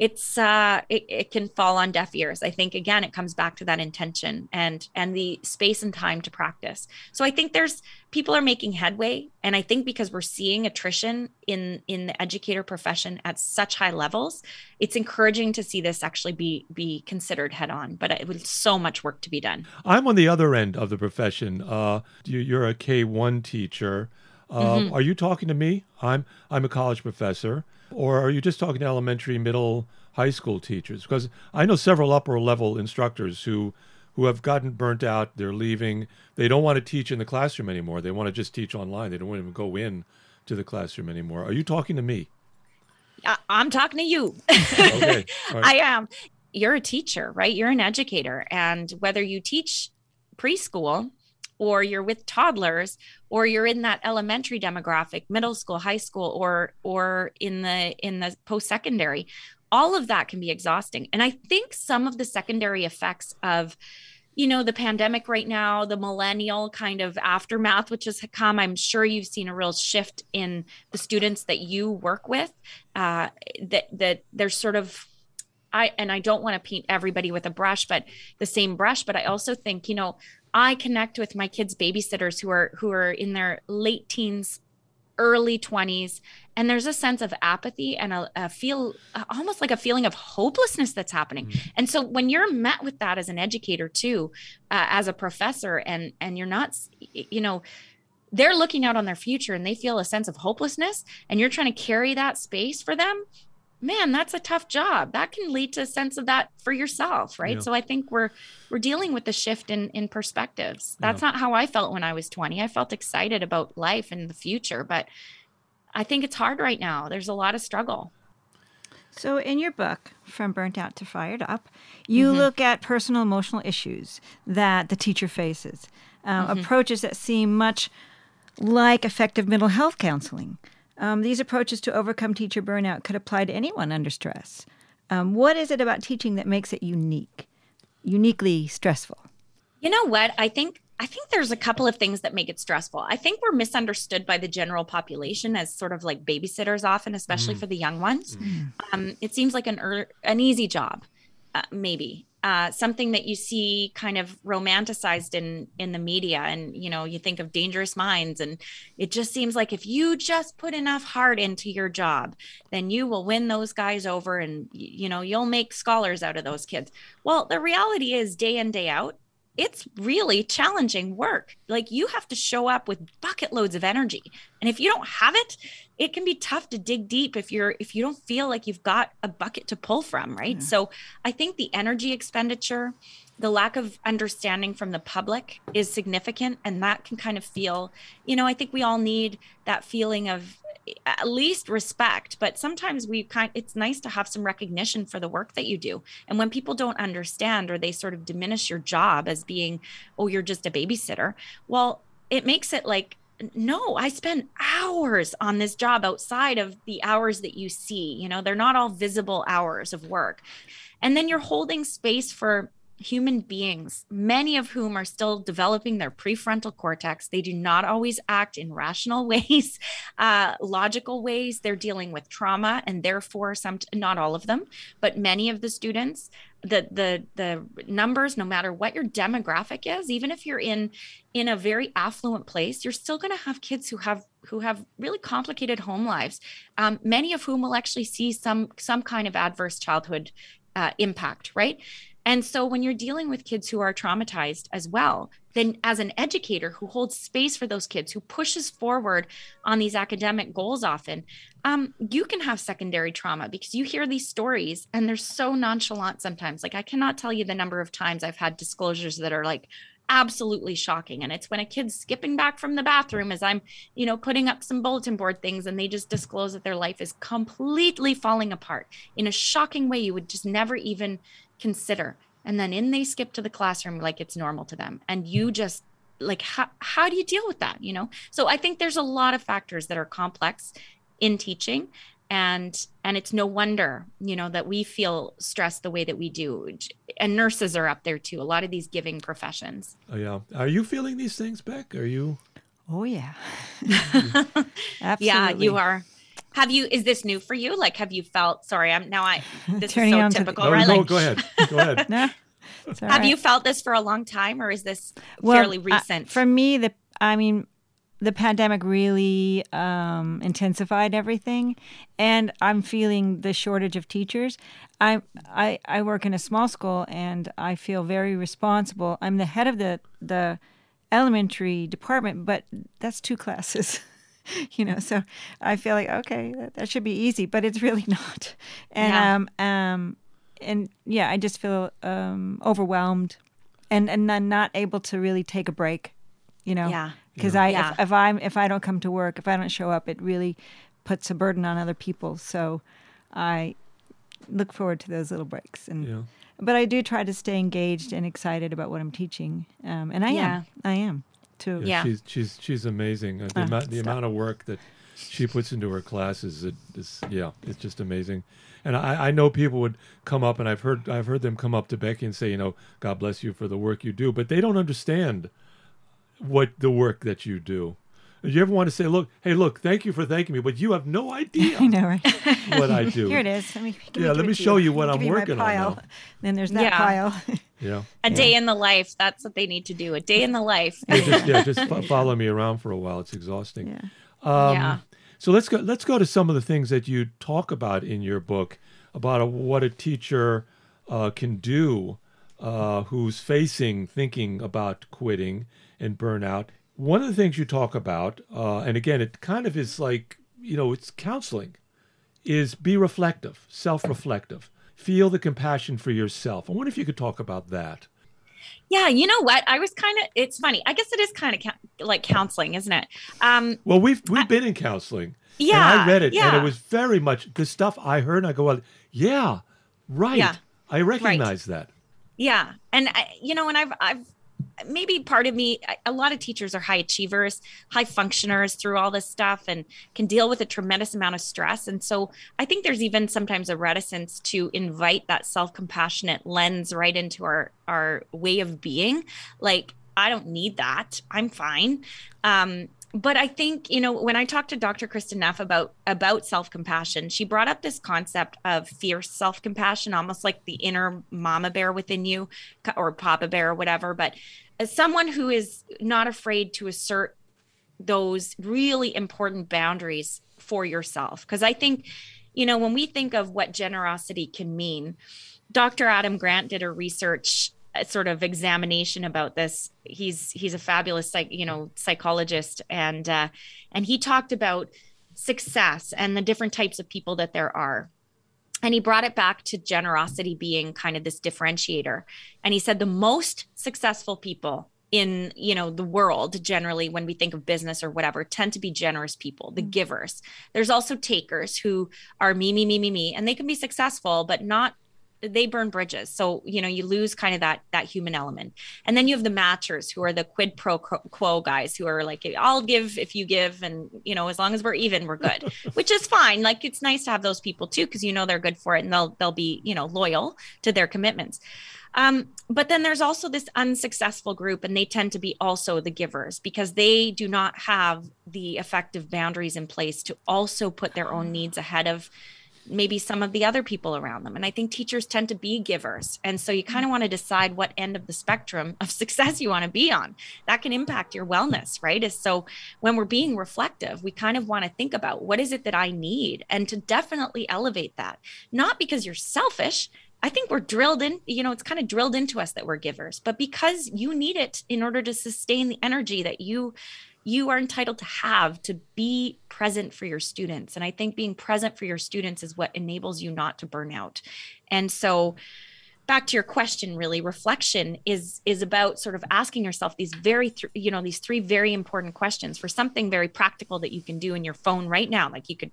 Speaker 3: it's uh it, it can fall on deaf ears. I think again it comes back to that intention and and the space and time to practice. So i think there's people are making headway and i think because we're seeing attrition in in the educator profession at such high levels it's encouraging to see this actually be be considered head on but it was so much work to be done.
Speaker 2: I'm on the other end of the profession. Uh you're a k1 teacher. Uh, mm-hmm. Are you talking to me? I'm I'm a college professor, or are you just talking to elementary, middle, high school teachers? Because I know several upper level instructors who who have gotten burnt out. They're leaving. They don't want to teach in the classroom anymore. They want to just teach online. They don't want to even go in to the classroom anymore. Are you talking to me?
Speaker 3: I'm talking to you. okay. Right. I am. You're a teacher, right? You're an educator, and whether you teach preschool or you're with toddlers or you're in that elementary demographic middle school high school or or in the in the post secondary all of that can be exhausting and i think some of the secondary effects of you know the pandemic right now the millennial kind of aftermath which has come i'm sure you've seen a real shift in the students that you work with uh, that that there's sort of I and I don't want to paint everybody with a brush, but the same brush. But I also think, you know, I connect with my kids' babysitters who are who are in their late teens, early 20s, and there's a sense of apathy and a, a feel almost like a feeling of hopelessness that's happening. Mm-hmm. And so when you're met with that as an educator too, uh, as a professor, and and you're not, you know, they're looking out on their future and they feel a sense of hopelessness, and you're trying to carry that space for them man that's a tough job that can lead to a sense of that for yourself right yeah. so i think we're we're dealing with the shift in in perspectives that's yeah. not how i felt when i was 20 i felt excited about life and the future but i think it's hard right now there's a lot of struggle
Speaker 1: so in your book from burnt out to fired up you mm-hmm. look at personal emotional issues that the teacher faces uh, mm-hmm. approaches that seem much like effective mental health counseling um, these approaches to overcome teacher burnout could apply to anyone under stress. Um, what is it about teaching that makes it unique, uniquely stressful?
Speaker 3: You know what? I think I think there's a couple of things that make it stressful. I think we're misunderstood by the general population as sort of like babysitters, often, especially mm. for the young ones. Mm. Um, it seems like an er- an easy job, uh, maybe uh, something that you see kind of romanticized in in the media. And you know you think of dangerous minds and it just seems like if you just put enough heart into your job then you will win those guys over and you know you'll make scholars out of those kids. Well the reality is day in day out it's really challenging work. Like you have to show up with bucket loads of energy. And if you don't have it, it can be tough to dig deep if you're if you don't feel like you've got a bucket to pull from, right? Yeah. So I think the energy expenditure, the lack of understanding from the public is significant and that can kind of feel, you know, I think we all need that feeling of at least respect but sometimes we kind it's nice to have some recognition for the work that you do and when people don't understand or they sort of diminish your job as being oh you're just a babysitter well it makes it like no, I spend hours on this job outside of the hours that you see. You know, they're not all visible hours of work. And then you're holding space for human beings, many of whom are still developing their prefrontal cortex. They do not always act in rational ways, uh, logical ways. They're dealing with trauma, and therefore, some not all of them, but many of the students, the the the numbers, no matter what your demographic is, even if you're in in a very affluent place, you're still going to have kids who have who have really complicated home lives. Um, many of whom will actually see some some kind of adverse childhood uh, impact, right? And so when you're dealing with kids who are traumatized as well, then as an educator who holds space for those kids, who pushes forward on these academic goals often, um, you can have secondary trauma because you hear these stories and they're so nonchalant sometimes. Like I cannot tell you the number of times I've had disclosures that are like, absolutely shocking and it's when a kid's skipping back from the bathroom as i'm you know putting up some bulletin board things and they just disclose that their life is completely falling apart in a shocking way you would just never even consider. And then in they skip to the classroom like it's normal to them. And you just like how, how do you deal with that you know? So i think there's a lot of factors that are complex in teaching. And and it's no wonder you know that we feel stressed the way that we do. And nurses are up there too a lot of these giving professions.
Speaker 2: Oh yeah. Are you feeling these things beck? Are you?
Speaker 1: Oh yeah.
Speaker 3: Absolutely. Yeah you are have you? Is this new for you? Like, have you felt? Sorry, I'm now. I this
Speaker 1: Turning
Speaker 3: is so typical,
Speaker 2: the,
Speaker 3: right?
Speaker 2: No,
Speaker 3: like,
Speaker 2: go ahead. Go ahead.
Speaker 1: no,
Speaker 3: have right. you felt this for a long time, or is this
Speaker 1: well,
Speaker 3: fairly recent?
Speaker 1: Uh, for me, the I mean, the pandemic really um, intensified everything, and I'm feeling the shortage of teachers. I, I I work in a small school, and I feel very responsible. I'm the head of the the elementary department, but that's two classes. you know so i feel like okay that, that, should be easy but it's really not and yeah. um um and yeah i just feel um overwhelmed and and i'm not able to really take a break you know
Speaker 3: yeah
Speaker 1: because
Speaker 3: yeah.
Speaker 1: i
Speaker 3: yeah.
Speaker 1: if, if i'm if i don't come to work if i don't show up it really puts a burden on other people so i look forward to those little breaks and
Speaker 2: yeah.
Speaker 1: but i do try to stay engaged and excited about what i'm teaching um, and i am i am too.
Speaker 3: Yeah,
Speaker 2: she's she's she's amazing. Uh, the,
Speaker 1: Uh,
Speaker 2: amount, the amount of work that she puts into her classes, it is yeah, it's just amazing. And I, I know people would come up, and I've heard I've heard them come up to Becky and say, you know, God bless you for the work you do, but they don't understand what the work that you do. Do You ever want to say, look, hey, look, thank you for thanking me, but you have no idea
Speaker 1: I know, right?
Speaker 2: what I do.
Speaker 1: Here it is. Let me,
Speaker 2: Yeah,
Speaker 1: me,
Speaker 2: let me show you
Speaker 1: Let
Speaker 2: what I'm
Speaker 1: give you my
Speaker 2: working on now.
Speaker 1: Then there's that
Speaker 3: Yeah.
Speaker 1: pile.
Speaker 2: Yeah.
Speaker 3: a day in the life. That's what they need to do. A day in the life.
Speaker 2: Yeah, just yeah, just fo- follow me around for a while. It's exhausting.
Speaker 1: yeah.
Speaker 2: Um,
Speaker 3: Yeah.
Speaker 2: So let's go. Let's go to some of the things that you talk about in your book about a, what a teacher uh, can do uh, who's facing thinking about quitting and burnout. One of the things you talk about, uh, and again, it kind of is like you know, it's counseling, is be reflective, self-reflective, feel the compassion for yourself. I wonder if you could talk about that.
Speaker 3: Yeah, you know what? I was kind of. It's funny. I guess it is kind of ca- like counseling, isn't it? Um,
Speaker 2: Well, we've we've been in counseling.
Speaker 3: yeah,
Speaker 2: and I read it,
Speaker 3: Yeah,
Speaker 2: and it was very much the stuff I heard. And I go, well, yeah, right.
Speaker 3: Yeah.
Speaker 2: I recognize that.
Speaker 3: Yeah, and I, you know, and I've I've maybe part of me a lot of teachers are high achievers high functioners through all this stuff and can deal with a tremendous amount of stress. And so i think there's even sometimes a reticence to invite that self-compassionate lens right into our our way of being. Like i don't need that. I'm fine. Um but I think you know when I talked to Dr. Kristin Neff about about self compassion, she brought up this concept of fierce self compassion, almost like the inner mama bear within you, or papa bear or whatever. But as someone who is not afraid to assert those really important boundaries for yourself, because I think you know when we think of what generosity can mean, Dr. Adam Grant did a research sort of examination about this. He's he's a fabulous psych, you know psychologist, and uh, and he talked about success and the different types of people that there are. And he brought it back to generosity being kind of this differentiator. And he said the most successful people in you know the world generally when we think of business or whatever tend to be generous people the givers there's also takers who are me me me me me and they can be successful but not they burn bridges. So you know you lose kind of that that human element. And then you have the matchers who are the quid pro quo guys who are like i'll give if you give and you know as long as we're even we're good which is fine. Like it's nice to have those people too because you know they're good for it and they'll they'll be you know loyal to their commitments. Um, but then there's also this unsuccessful group, and they tend to be also the givers because they do not have the effective boundaries in place to also put their own needs ahead of maybe some of the other people around them. And I think teachers tend to be givers. And so you kind of mm. want to decide what end of the spectrum of success you want to be on. That can impact your wellness, right? Is so when we're being reflective, we kind of want to think about what is it that I need and to definitely elevate that. Not because you're selfish, I think we're drilled in, you know, it's kind of drilled into us that we're givers, but because you need it in order to sustain the energy that you you are entitled to have to be present for your students. And I think being present for your students is what enables you not to burn out. And so back to your question really reflection is is about sort of asking yourself these very th- you know these three very important questions for something very practical that you can do in your phone right now like you could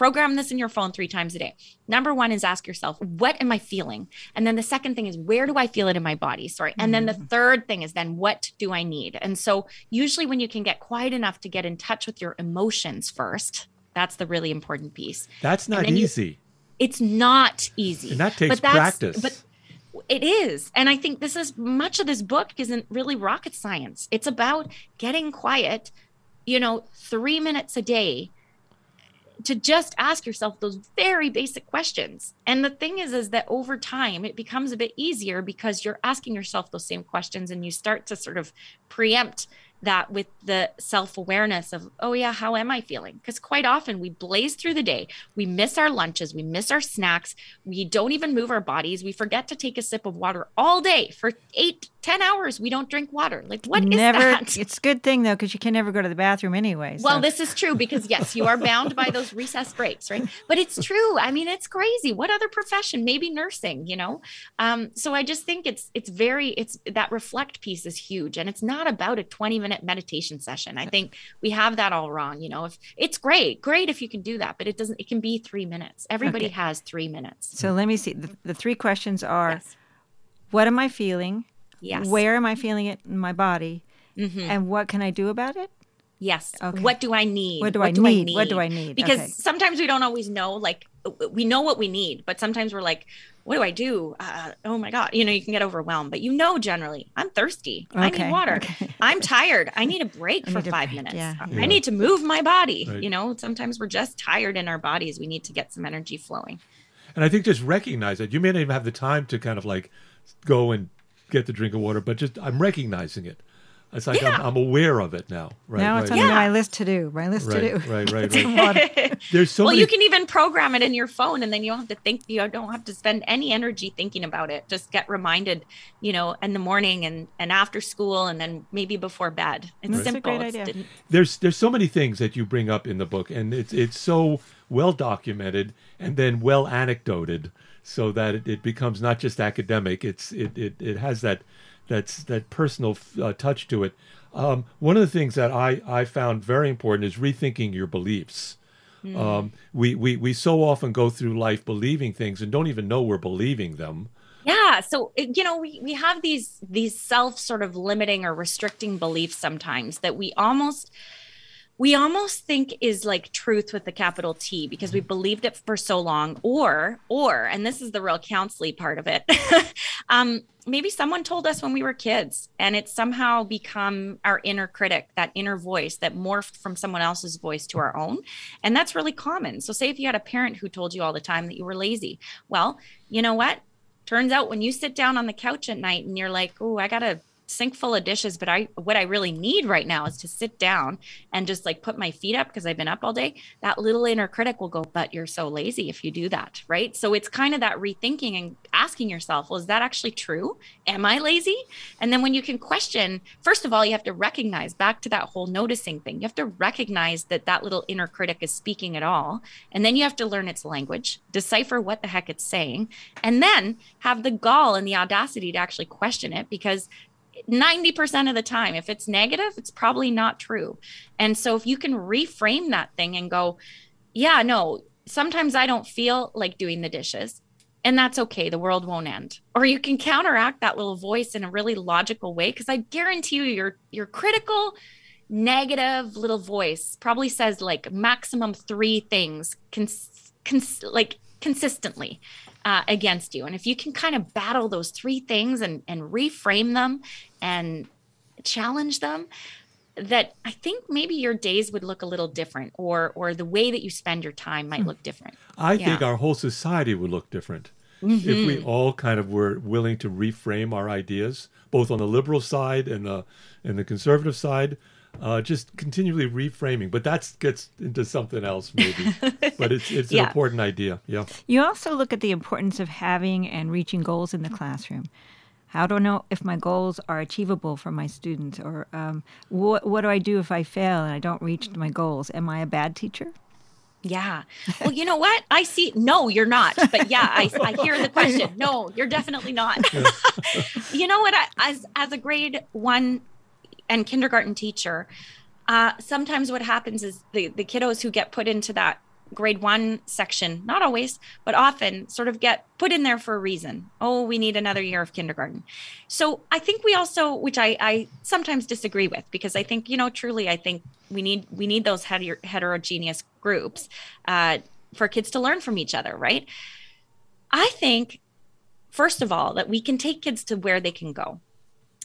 Speaker 3: program this in your phone three times a day. Number one is ask yourself, what am I feeling? And then the second thing is, where do I feel it in my body? Sorry. And then the mm. third thing is, then what do I need? And so, usually, when you can get quiet enough to get in touch with your emotions first, that's the really important piece.
Speaker 2: That's not easy. You,
Speaker 3: it's not easy.
Speaker 2: And that takes practice.
Speaker 3: But it is. And I think this is much of this book isn't really rocket science. It's about getting quiet, you know, three minutes a day to just ask yourself those very basic questions. And the thing is, is that over time it becomes a bit easier because you're asking yourself those same questions and you start to sort of preempt that with the self awareness of, oh, yeah, how am I feeling? Because quite often we blaze through the day, we miss our lunches, we miss our snacks, we don't even move our bodies, we forget to take a sip of water all day for eight 10 hours we don't drink water. Like what
Speaker 1: never,
Speaker 3: is that?
Speaker 1: It's a good thing though because you can never go to the bathroom anyway
Speaker 3: so. well this is true because yes you are bound by those recess breaks right? But it's true i mean it's crazy. What other profession? Maybe nursing you know? Um, so i just think it's it's very it's that reflect piece is huge and it's not about a 20 minute meditation session i think we have that all wrong you know if it's great great if you can do that but it doesn't it can be three minutes everybody okay. has three minutes
Speaker 1: so let me see the, the three questions are yes. what am i feeling
Speaker 3: Yes.
Speaker 1: Where am I feeling it in my body? Mm-hmm. And what can I do about it?
Speaker 3: Yes. Okay. What do I need?
Speaker 1: What do, what I, do need? I, need? What do I need?
Speaker 3: Because okay. sometimes we don't always know, like, we know what we need, but sometimes we're like, what do I do? Uh, oh my God. You know, you can get overwhelmed, but you know, generally, I'm thirsty. Okay. I need water. Okay. I'm tired. I need a break for five break. minutes. Yeah. I need to move my body. Right. You know, sometimes we're just tired in our bodies. We need to get some energy flowing.
Speaker 2: And I think just recognize that you may not even have the time to kind of like go and get the drink of water, but just I'm recognizing it. It's like yeah. I'm, I'm, aware of it now. Right.
Speaker 1: Now it's on yeah. my list to do. My list
Speaker 2: right,
Speaker 1: to do.
Speaker 2: Right. Right. Right. There's so.
Speaker 3: Well,
Speaker 2: many...
Speaker 3: you can even program it in your phone, and then you don't have to think. You don't have to spend any energy thinking about it. Just get reminded, you know, in the morning and and after school, and then maybe before bed. It's right. simple.
Speaker 1: That's a great idea.
Speaker 2: There's there's so many things that you bring up in the book, and it's it's so well documented and then well anecdoted so that it, it becomes not just academic. It's it it, it has that that's that personal uh, touch to it. Um, one of the things that I, I found very important is rethinking your beliefs. Mm. Um, we, we, we so often go through life believing things and don't even know we're believing them.
Speaker 3: Yeah. So, you know, we, we have these, these self sort of limiting or restricting beliefs sometimes that we almost, we almost think is like truth with the capital T because we believed it for so long, or, or, and this is the real counseling part of it. um, maybe someone told us when we were kids and it's somehow become our inner critic, that inner voice that morphed from someone else's voice to our own. And that's really common. So, say if you had a parent who told you all the time that you were lazy, well, you know what? Turns out when you sit down on the couch at night and you're like, oh, I got to sink full of dishes but i what i really need right now is to sit down and just like put my feet up because i've been up all day. That little inner critic will go but you're so lazy if you do that right? So it's kind of that rethinking and asking yourself well is that actually true? Am i lazy? And then when you can question first of all you have to recognize back to that whole noticing thing you have to recognize that that little inner critic is speaking at all and then you have to learn its language decipher what the heck it's saying and then have the gall and the audacity to actually question it because 90% of the time, if it's negative, it's probably not true. And so if you can reframe that thing and go, yeah, no, sometimes I don't feel like doing the dishes. and that's okay. The world won't end. Or you can counteract that little voice in a really logical way because I guarantee you your your critical negative little voice probably says like maximum 3 things cons- cons- like consistently uh, against you. And if you can kind of battle those three things and and reframe them and challenge them, that I think maybe your days would look a little different or or the way that you spend your time might hmm. look different.
Speaker 2: I yeah. think our whole society would look different mm-hmm. if we mm-hmm. all kind of were willing to reframe our ideas, both on the liberal side and the and the conservative side. Uh, just continually reframing, but that gets into something else, maybe. but it's it's yeah. an important idea. Yeah.
Speaker 1: You also look at the importance of having and reaching goals in the classroom. How do I know if my goals are achievable for my students? Or um, what, what do I do if I fail and I don't reach my goals? Am I a bad teacher?
Speaker 3: Yeah. Well, you know what? I see. No, you're not. But yeah, I, I hear the question. No, you're definitely not. you know what? I, as as a grade one and kindergarten teacher, uh, sometimes what happens is the the kiddos who get put into that grade one section, not always, but often sort of get put in there for a reason. Oh, we need another year of kindergarten. So I think we also, which I, I sometimes disagree with, because I think, you know, truly, I think we need we need those heter- heterogeneous groups uh, for kids to learn from each other, right? I think, first of all, that we can take kids to where they can go.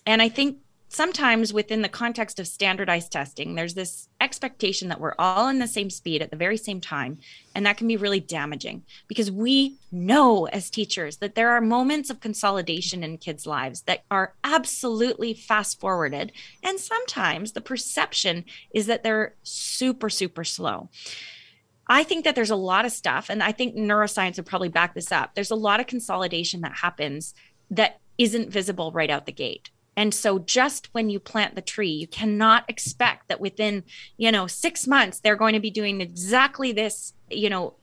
Speaker 3: And I think sometimes within the context of standardized testing, there's this expectation that we're all in the same speed at the very same time. And that can be really damaging because we know as teachers that there are moments of consolidation in kids' lives that are absolutely fast forwarded. And sometimes the perception is that they're super, super slow. I think that there's a lot of stuff, and I think neuroscience would probably back this up. There's a lot of consolidation that happens that isn't visible right out the gate. And so just when you plant the tree, you cannot expect that within, you know, 6 months they're going to be doing exactly this, you know,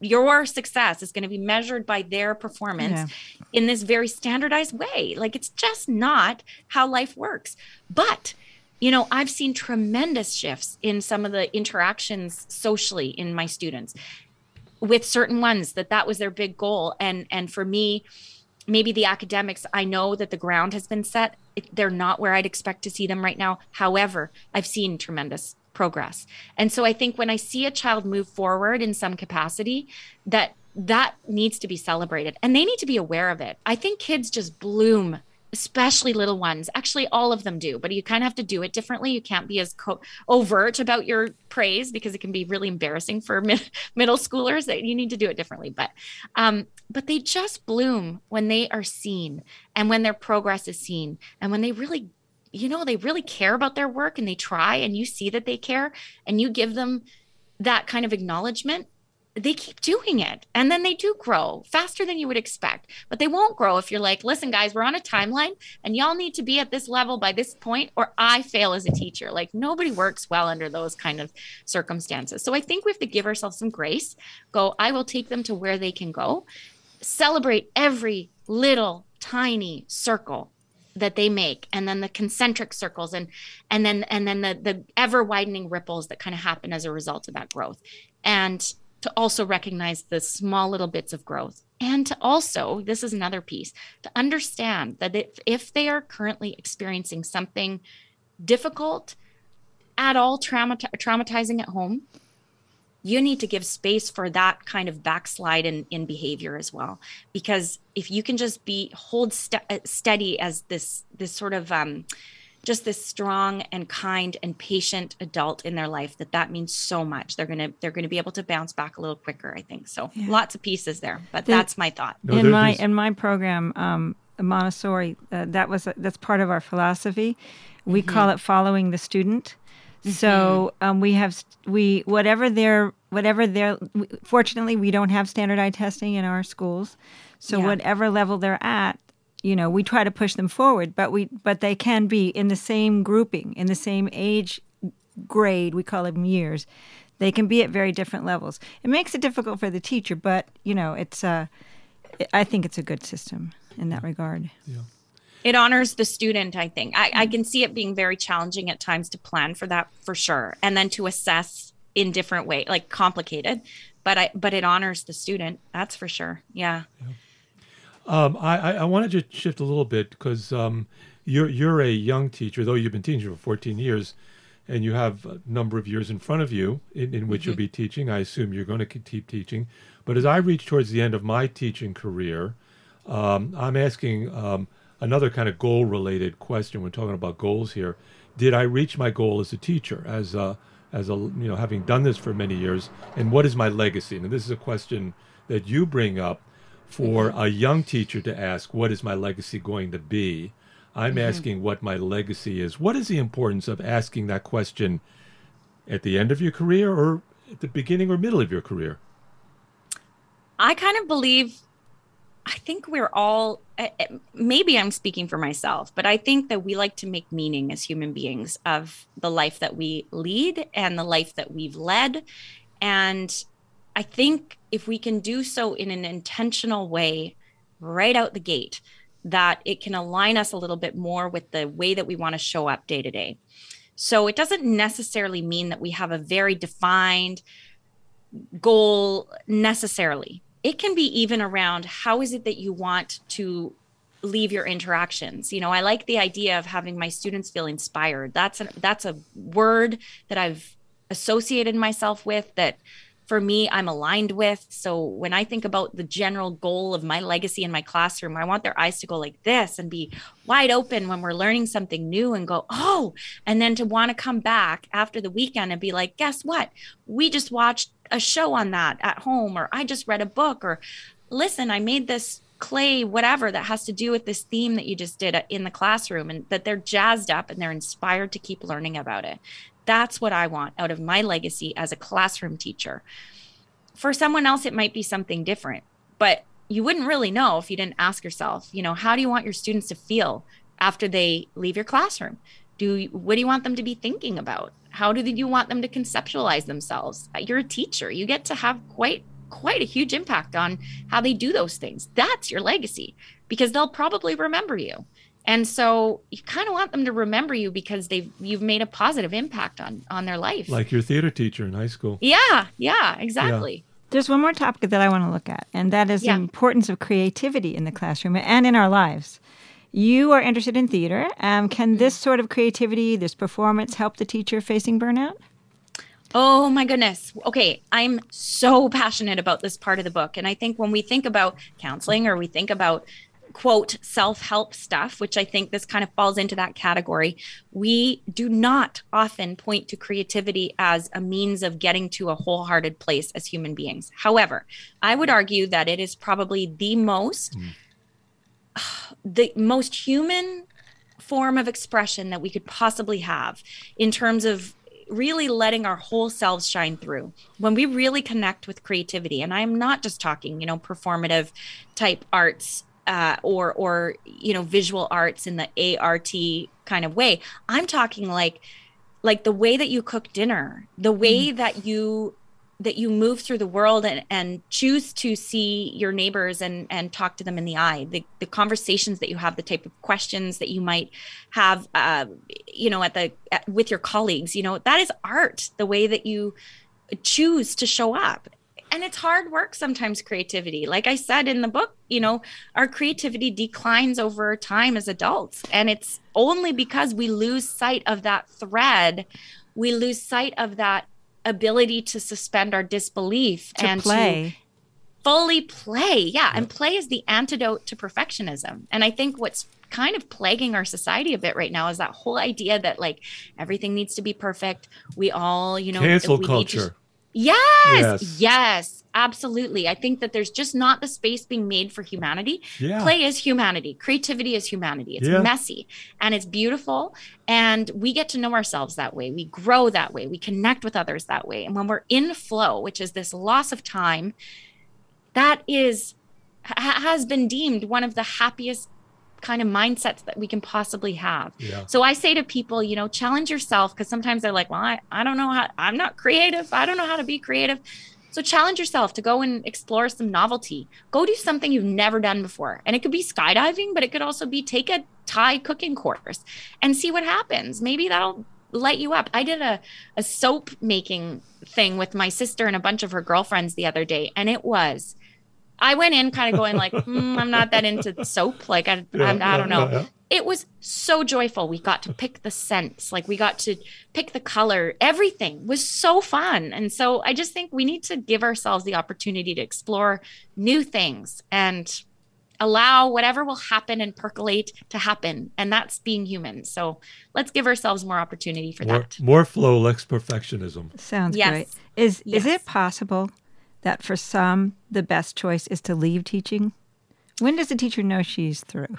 Speaker 3: your success is going to be measured by their performance yeah. in this very standardized way. Like it's just not how life works. But you know, I've seen tremendous shifts in some of the interactions socially in my students with certain ones that that was their big goal and and for me maybe the academics i know that the ground has been set. They're not where i'd expect to see them right now. However i've seen tremendous progress. And so i think when i see a child move forward in some capacity that that needs to be celebrated. And they need to be aware of it. I think kids just bloom especially little ones. Actually, all of them do, but you kind of have to do it differently. You can't be as co- overt about your praise because it can be really embarrassing for mid- middle schoolers. That you need to do it differently. But, um, but they just bloom when they are seen and when their progress is seen and when they really, you know, they really care about their work and they try and you see that they care and you give them that kind of acknowledgement they keep doing it and then they do grow faster than you would expect. But they won't grow if you're like listen guys we're on a timeline and y'all need to be at this level by this point or i fail as a teacher. Like nobody works well under those kind of circumstances. So i think we have to give ourselves some grace go i will take them to where they can go. Celebrate every little tiny circle that they make and then the concentric circles and and then and then the the ever widening ripples that kind of happen as a result of that growth. And to also recognize the small little bits of growth. And to also this is another piece to understand that if, if they are currently experiencing something difficult at all traumati- traumatizing at home you need to give space for that kind of backslide in, in behavior as well. Because if you can just be hold st- steady as this this sort of um, just this strong and kind and patient adult in their life that that means so much they're gonna they're gonna be able to bounce back a little quicker i think so yeah. lots of pieces there but the, that's my thought
Speaker 1: no, in my in my program um, montessori uh, that was that's part of our philosophy we mm-hmm. call it following the student mm-hmm. so um, we have we whatever their whatever their fortunately we don't have standardized testing in our schools so yeah. whatever level they're at you know we try to push them forward but we but they can be in the same grouping in the same age grade we call them years they can be at very different levels it makes it difficult for the teacher but you know it's uh i think it's a good system in that regard
Speaker 2: yeah
Speaker 3: it honors the student i think I, I can see it being very challenging at times to plan for that for sure and then to assess in different way like complicated but I but it honors the student. That's for sure. Yeah. yeah.
Speaker 2: Um, I, I wanted to shift a little bit because um, you're you're a young teacher, though you've been teaching for 14 years, and you have a number of years in front of you in, in which mm-hmm. you'll be teaching. I assume you're going to keep teaching. But as I reach towards the end of my teaching career, um, I'm asking um, another kind of goal related question. We're talking about goals here. Did I reach my goal as a teacher, as a, as a you know having done this for many years, and what is my legacy? And this is a question that you bring up for mm-hmm. a young teacher to ask, what is my legacy going to be? I'm mm-hmm. asking what my legacy is. What is the importance of asking that question at the end of your career or at the beginning or middle of your career?
Speaker 3: I kind of believe, I think we're all, eh, eh, maybe I'm speaking for myself, but I think that we like to make meaning as human beings of the life that we lead and the life that we've led. And I think if we can do so in an intentional way right out the gate, that it can align us a little bit more with the way that we want to show up day to day. So it doesn't necessarily mean that we have a very defined goal necessarily. It can be even around how is it that you want to leave your interactions. You know, I like the idea of having my students feel inspired. That's a that's a word that I've associated myself with that for me I'm aligned with. So when I think about the general goal of my legacy in my classroom, I want their eyes to go like this and be wide open when we're learning something new and go, "Oh," and then to want to come back after the weekend and be like, "Guess what? We just watched a show on that at home or I just read a book or listen, I made this clay whatever that has to do with this theme that you just did uh, in the classroom and that they're jazzed up and they're inspired to keep learning about it that's what I want out of my legacy as a classroom teacher. For someone else, it might be something different, but you wouldn't really know if you didn't ask yourself, you know, how do you want your students to feel after they leave your classroom? Do what do you want them to be thinking about? How do you want them to conceptualize themselves? You're a teacher. You get to have quite quite a huge impact on how they do those things. That's your legacy because they'll probably remember you. And so you kind of want them to remember you because they've you've made a positive impact on on their life.
Speaker 2: Like your theater teacher in high school.
Speaker 3: Yeah, yeah, exactly. Yeah.
Speaker 1: There's one more topic that I want to look at, and that is yeah. the importance of creativity in the classroom and in our lives. You are interested in theater. Um, can this sort of creativity, this performance, help the teacher facing burnout?
Speaker 3: Oh my goodness. Okay. I'm so passionate about this part of the book. And I think when we think about counseling or we think about quote self help stuff, which I think this kind of falls into that category, we do not often point to creativity as a means of getting to a wholehearted place as human beings. However, I would argue that it is probably the most mm. the most human form of expression that we could possibly have in terms of really letting our whole selves shine through when we really connect with creativity and i'm not just talking you know performative type arts uh, or or you know visual arts in the ART kind of way. I'm talking like like the way that you cook dinner, the way mm. that you that you move through the world and, and choose to see your neighbors and, and talk to them in the eye the, the conversations that you have the type of questions that you might have uh, you know at the at, with your colleagues you know that is art the way that you choose to show up and it's hard work sometimes creativity. Like i said in the book you know our creativity declines over time as adults and it's only because we lose sight of that thread we lose sight of that ability to suspend our disbelief
Speaker 1: to
Speaker 3: and
Speaker 1: play.
Speaker 3: to fully play. Yeah and play is the antidote to perfectionism. And i think what's kind of plaguing our society a bit right now is that whole idea that like everything needs to be perfect. We all you know
Speaker 2: cancel culture
Speaker 3: Yes, yes, yes, absolutely. I think that there's just not the space being made for humanity. Yeah. Play is humanity, creativity is humanity. It's yeah. messy and it's beautiful. And we get to know ourselves that way. We grow that way. We connect with others that way. And when we're in flow, which is this loss of time, that is has been deemed one of the happiest kind of mindsets that we can possibly have. Yeah. So I say to people, you know, challenge yourself because sometimes they're like, well, I, I don't know how, I'm not creative. I don't know how to be creative. So challenge yourself to go and explore some novelty. Go do something you've never done before. And it could be skydiving, but it could also be take a Thai cooking course and see what happens. Maybe that'll light you up. I did a, a soap making thing with my sister and a bunch of her girlfriends the other day, and it was. I went in kind of going like, mm, I'm not that into soap. Like I, yeah, I, I don't know. Yeah, yeah. It was so joyful. We got to pick the scents, like we got to pick the color. Everything was so fun, and so I just think we need to give ourselves the opportunity to explore new things and allow whatever will happen and percolate to happen and that's being human so let's give ourselves more opportunity for
Speaker 2: more,
Speaker 3: that
Speaker 2: more flow less perfectionism
Speaker 1: sounds yes. great is yes. is it possible that for some the best choice is to leave teaching? When does a teacher know she's through?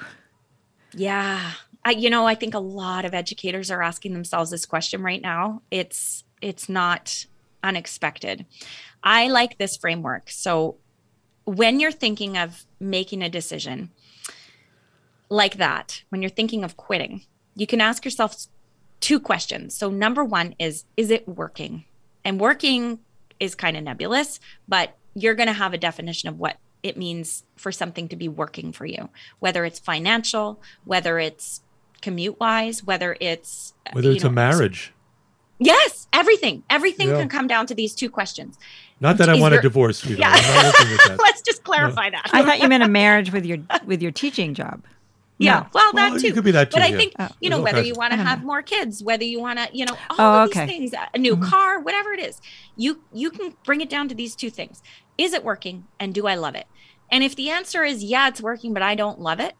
Speaker 3: Yeah. I, you know i think a lot of educators are asking themselves this question right now. It's it's not unexpected. I like this framework. So when you're thinking of making a decision like that, when you're thinking of quitting, you can ask yourself two questions. So, number one is, is it working? And working is kind of nebulous, but you're going to have a definition of what it means for something to be working for you, whether it's financial, whether it's commute wise, whether it's uh,
Speaker 2: whether it's know, a marriage.
Speaker 3: Yes, everything. Everything yeah. can come down to these two questions.
Speaker 2: Not that I want a divorce, you.
Speaker 3: Yeah. Let's just clarify no. that.
Speaker 1: I thought you meant a marriage with your with your teaching job.
Speaker 3: Yeah, no. well, that
Speaker 2: well,
Speaker 3: too.
Speaker 2: It could be that too.
Speaker 3: But I
Speaker 2: yeah.
Speaker 3: think oh. you know whether you want to have more kids, whether you want to, you know, all oh, of okay. these things, a new mm-hmm. car, whatever it is, you you can bring it down to these two things: Is it working, and do I love it? And if the answer is yeah, it's working, but I don't love it,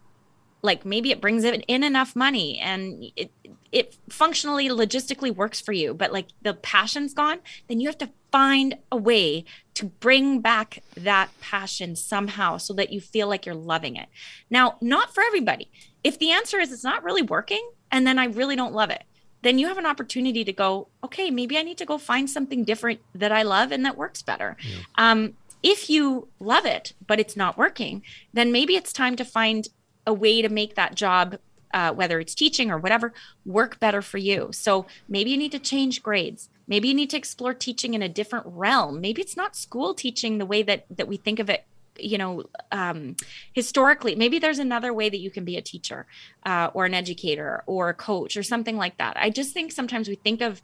Speaker 3: like maybe it brings in enough money and it it functionally logistically works for you but like the passion's gone then you have to find a way to bring back that passion somehow so that you feel like you're loving it. Now not for everybody. If the answer is it's not really working and then i really don't love it then you have an opportunity to go okay maybe i need to go find something different that i love and that works better. Yeah. um, if you love it but it's not working then maybe it's time to find a way to make that job uh, whether it's teaching or whatever work better for you. So maybe you need to change grades. Maybe you need to explore teaching in a different realm. Maybe it's not school teaching the way that that we think of it you know um, historically. Maybe there's another way that you can be a teacher uh, or an educator or a coach or something like that. I just think sometimes we think of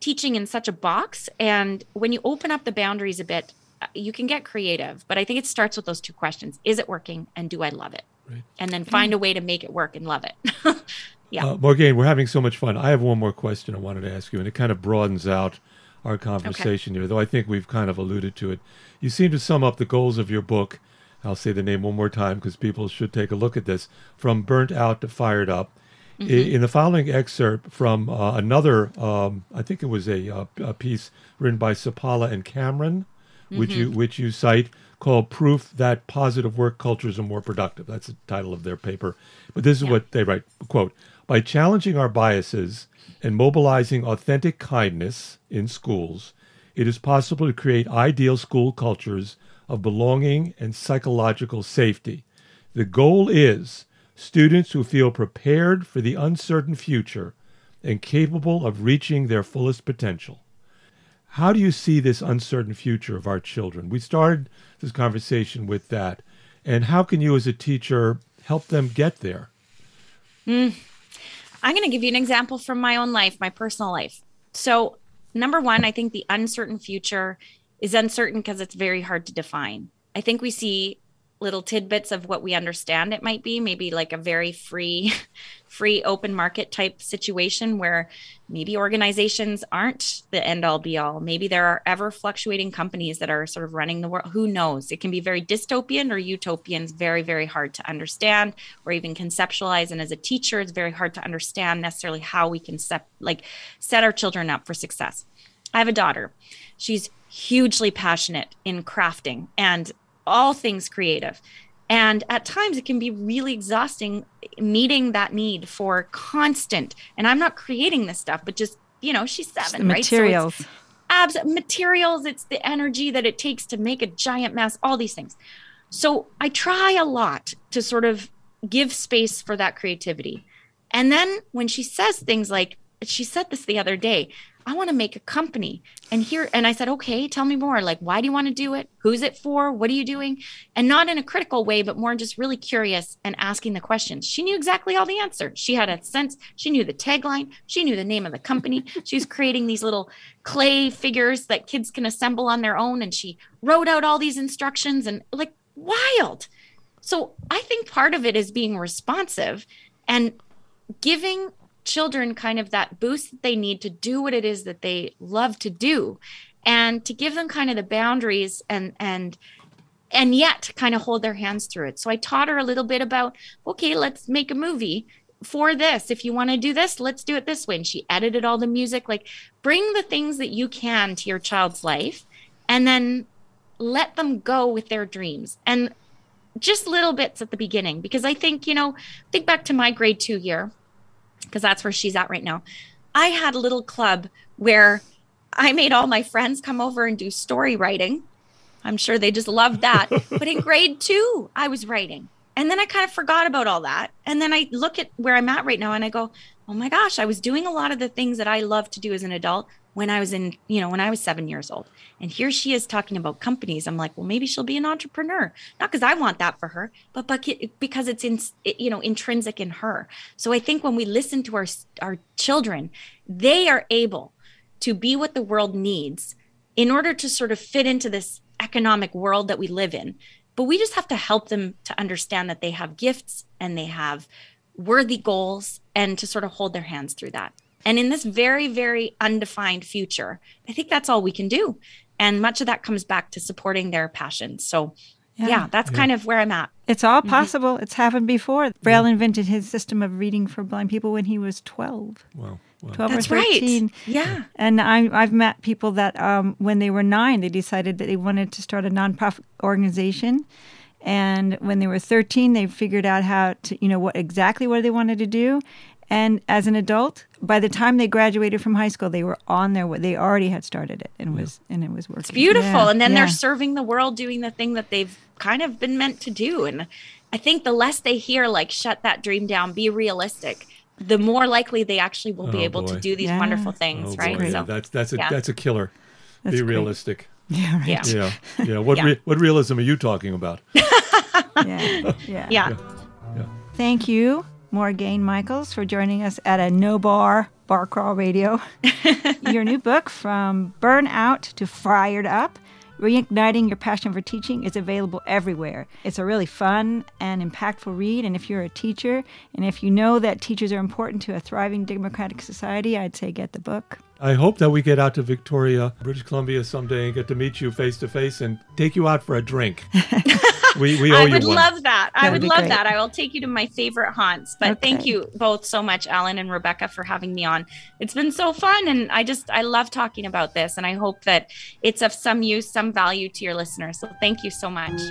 Speaker 3: teaching in such a box and when you open up the boundaries a bit uh, you can get creative. But i think it starts with those two questions. Is it working? And do i love it Right. And then find a way to make it work and love it. yeah. Uh,
Speaker 2: Morgane, we're having so much fun. I have one more question I wanted to ask you, and it kind of broadens out our conversation okay. here, though I think we've kind of alluded to it. You seem to sum up the goals of your book. I'll say the name one more time because people should take a look at this from burnt out to fired up. Mm-hmm. In the following excerpt from uh, another, um, I think it was a, uh, a, piece written by Seppälä and Cameron, mm-hmm. which you which you cite called Proof That Positive Work Cultures Are More Productive. That's the title of their paper. But this is yeah. what they write quote, by challenging our biases and mobilizing authentic kindness in schools, it is possible to create ideal school cultures of belonging and psychological safety. The goal is students who feel prepared for the uncertain future and capable of reaching their fullest potential. How do you see this uncertain future of our children? We started this conversation with that. And how can you, as a teacher, help them get there?
Speaker 3: Mm. I'm going to give you an example from my own life, my personal life. So, number one, I think the uncertain future is uncertain because it's very hard to define. I think we see little tidbits of what we understand it might be maybe like a very free free open market type situation where maybe organizations aren't the end all be all maybe there are ever fluctuating companies that are sort of running the world. Who knows? It can be very dystopian or utopian. It's very very hard to understand or even conceptualize. And as a teacher it's very hard to understand necessarily how we can set like set our children up for success. I have a daughter. She's hugely passionate in crafting and all things creative. And at times it can be really exhausting meeting that need for constant. And I'm not creating this stuff, but just, you know, she's seven, right?
Speaker 1: Materials. So
Speaker 3: abs materials, it's the energy that it takes to make a giant mess, all these things. So I try a lot to sort of give space for that creativity. And then when she says things like, she said this the other day, I want to make a company. And here, and I said, okay, tell me more. Like, why do you want to do it? Who's it for? What are you doing? And not in a critical way, but more just really curious and asking the questions. She knew exactly all the answers. She had a sense. She knew the tagline. She knew the name of the company. She was creating these little clay figures that kids can assemble on their own. And she wrote out all these instructions and like wild. So I think part of it is being responsive and giving children kind of that boost that they need to do what it is that they love to do and to give them kind of the boundaries and and and yet kind of hold their hands through it. So i taught her a little bit about okay let's make a movie for this. If you want to do this let's do it this way. And she edited all the music like bring the things that you can to your child's life and then let them go with their dreams. And just little bits at the beginning because i think you know think back to my grade 2 year because that's where she's at right now. I had a little club where I made all my friends come over and do story writing. I'm sure they just loved that. but in grade two, I was writing. And then I kind of forgot about all that. And then I look at where I'm at right now and I go, oh my gosh, I was doing a lot of the things that I love to do as an adult when I was in, you know, when I was seven years old. And here she is talking about companies. I'm like, well, maybe she'll be an entrepreneur, not because I want that for her, but, because it's in, you know, intrinsic in her. So I think when we listen to our our children, they are able to be what the world needs in order to sort of fit into this economic world that we live in. But we just have to help them to understand that they have gifts and they have worthy goals and to sort of hold their hands through that. And in this very, very undefined future, I think that's all we can do. And much of that comes back to supporting their passions. So, yeah, yeah that's yeah. kind of where I'm at.
Speaker 1: It's all mm-hmm. possible. Mm-hmm. It's happened before. Braille yeah. invented his system of reading for blind people when he was 12.
Speaker 2: Wow.
Speaker 1: Wow. 12 That's or 13.
Speaker 3: Right. Yeah.
Speaker 1: And I, I've met people that um, when they were nine, they decided that they wanted to start a nonprofit organization. And when they were 13, they figured out how to, you know, what exactly what they wanted to do. And as an adult, by the time they graduated from high school, they were on their way. They already had started it and was and it was working. It's
Speaker 3: beautiful. Yeah. And then yeah. they're serving the world doing the thing that they've kind of been meant to do. And I think the less they hear like shut that dream down, be realistic, the more likely they actually will be oh, able boy. to do these yeah. wonderful things, oh, right?
Speaker 2: So, that's that's a that's a killer. That's be great. realistic.
Speaker 1: Yeah, right.
Speaker 3: yeah,
Speaker 2: yeah. yeah. What Re- what realism are you talking about?
Speaker 3: yeah. yeah, yeah.
Speaker 1: Thank you Morgane Michaels for joining us at a no bar bar crawl radio. Your new book, From Burnout to Fired Up Reigniting Your Passion for Teaching, is available everywhere. It's a really fun and impactful read. And if you're a teacher and if you know that teachers are important to a thriving democratic society, I'd say get the book.
Speaker 2: I hope that we get out to Victoria, British Columbia someday and get to meet you face to face and take you out for a drink. we, we owe I
Speaker 3: would
Speaker 2: one.
Speaker 3: love that. I would, would love great. that. I will take you to my favorite haunts. But okay. thank you both so much, Alan and Rebecca, for having me on. It's been so fun. And I just, I love talking about this. And I hope that it's of some use, some value to your listeners. So thank you so much.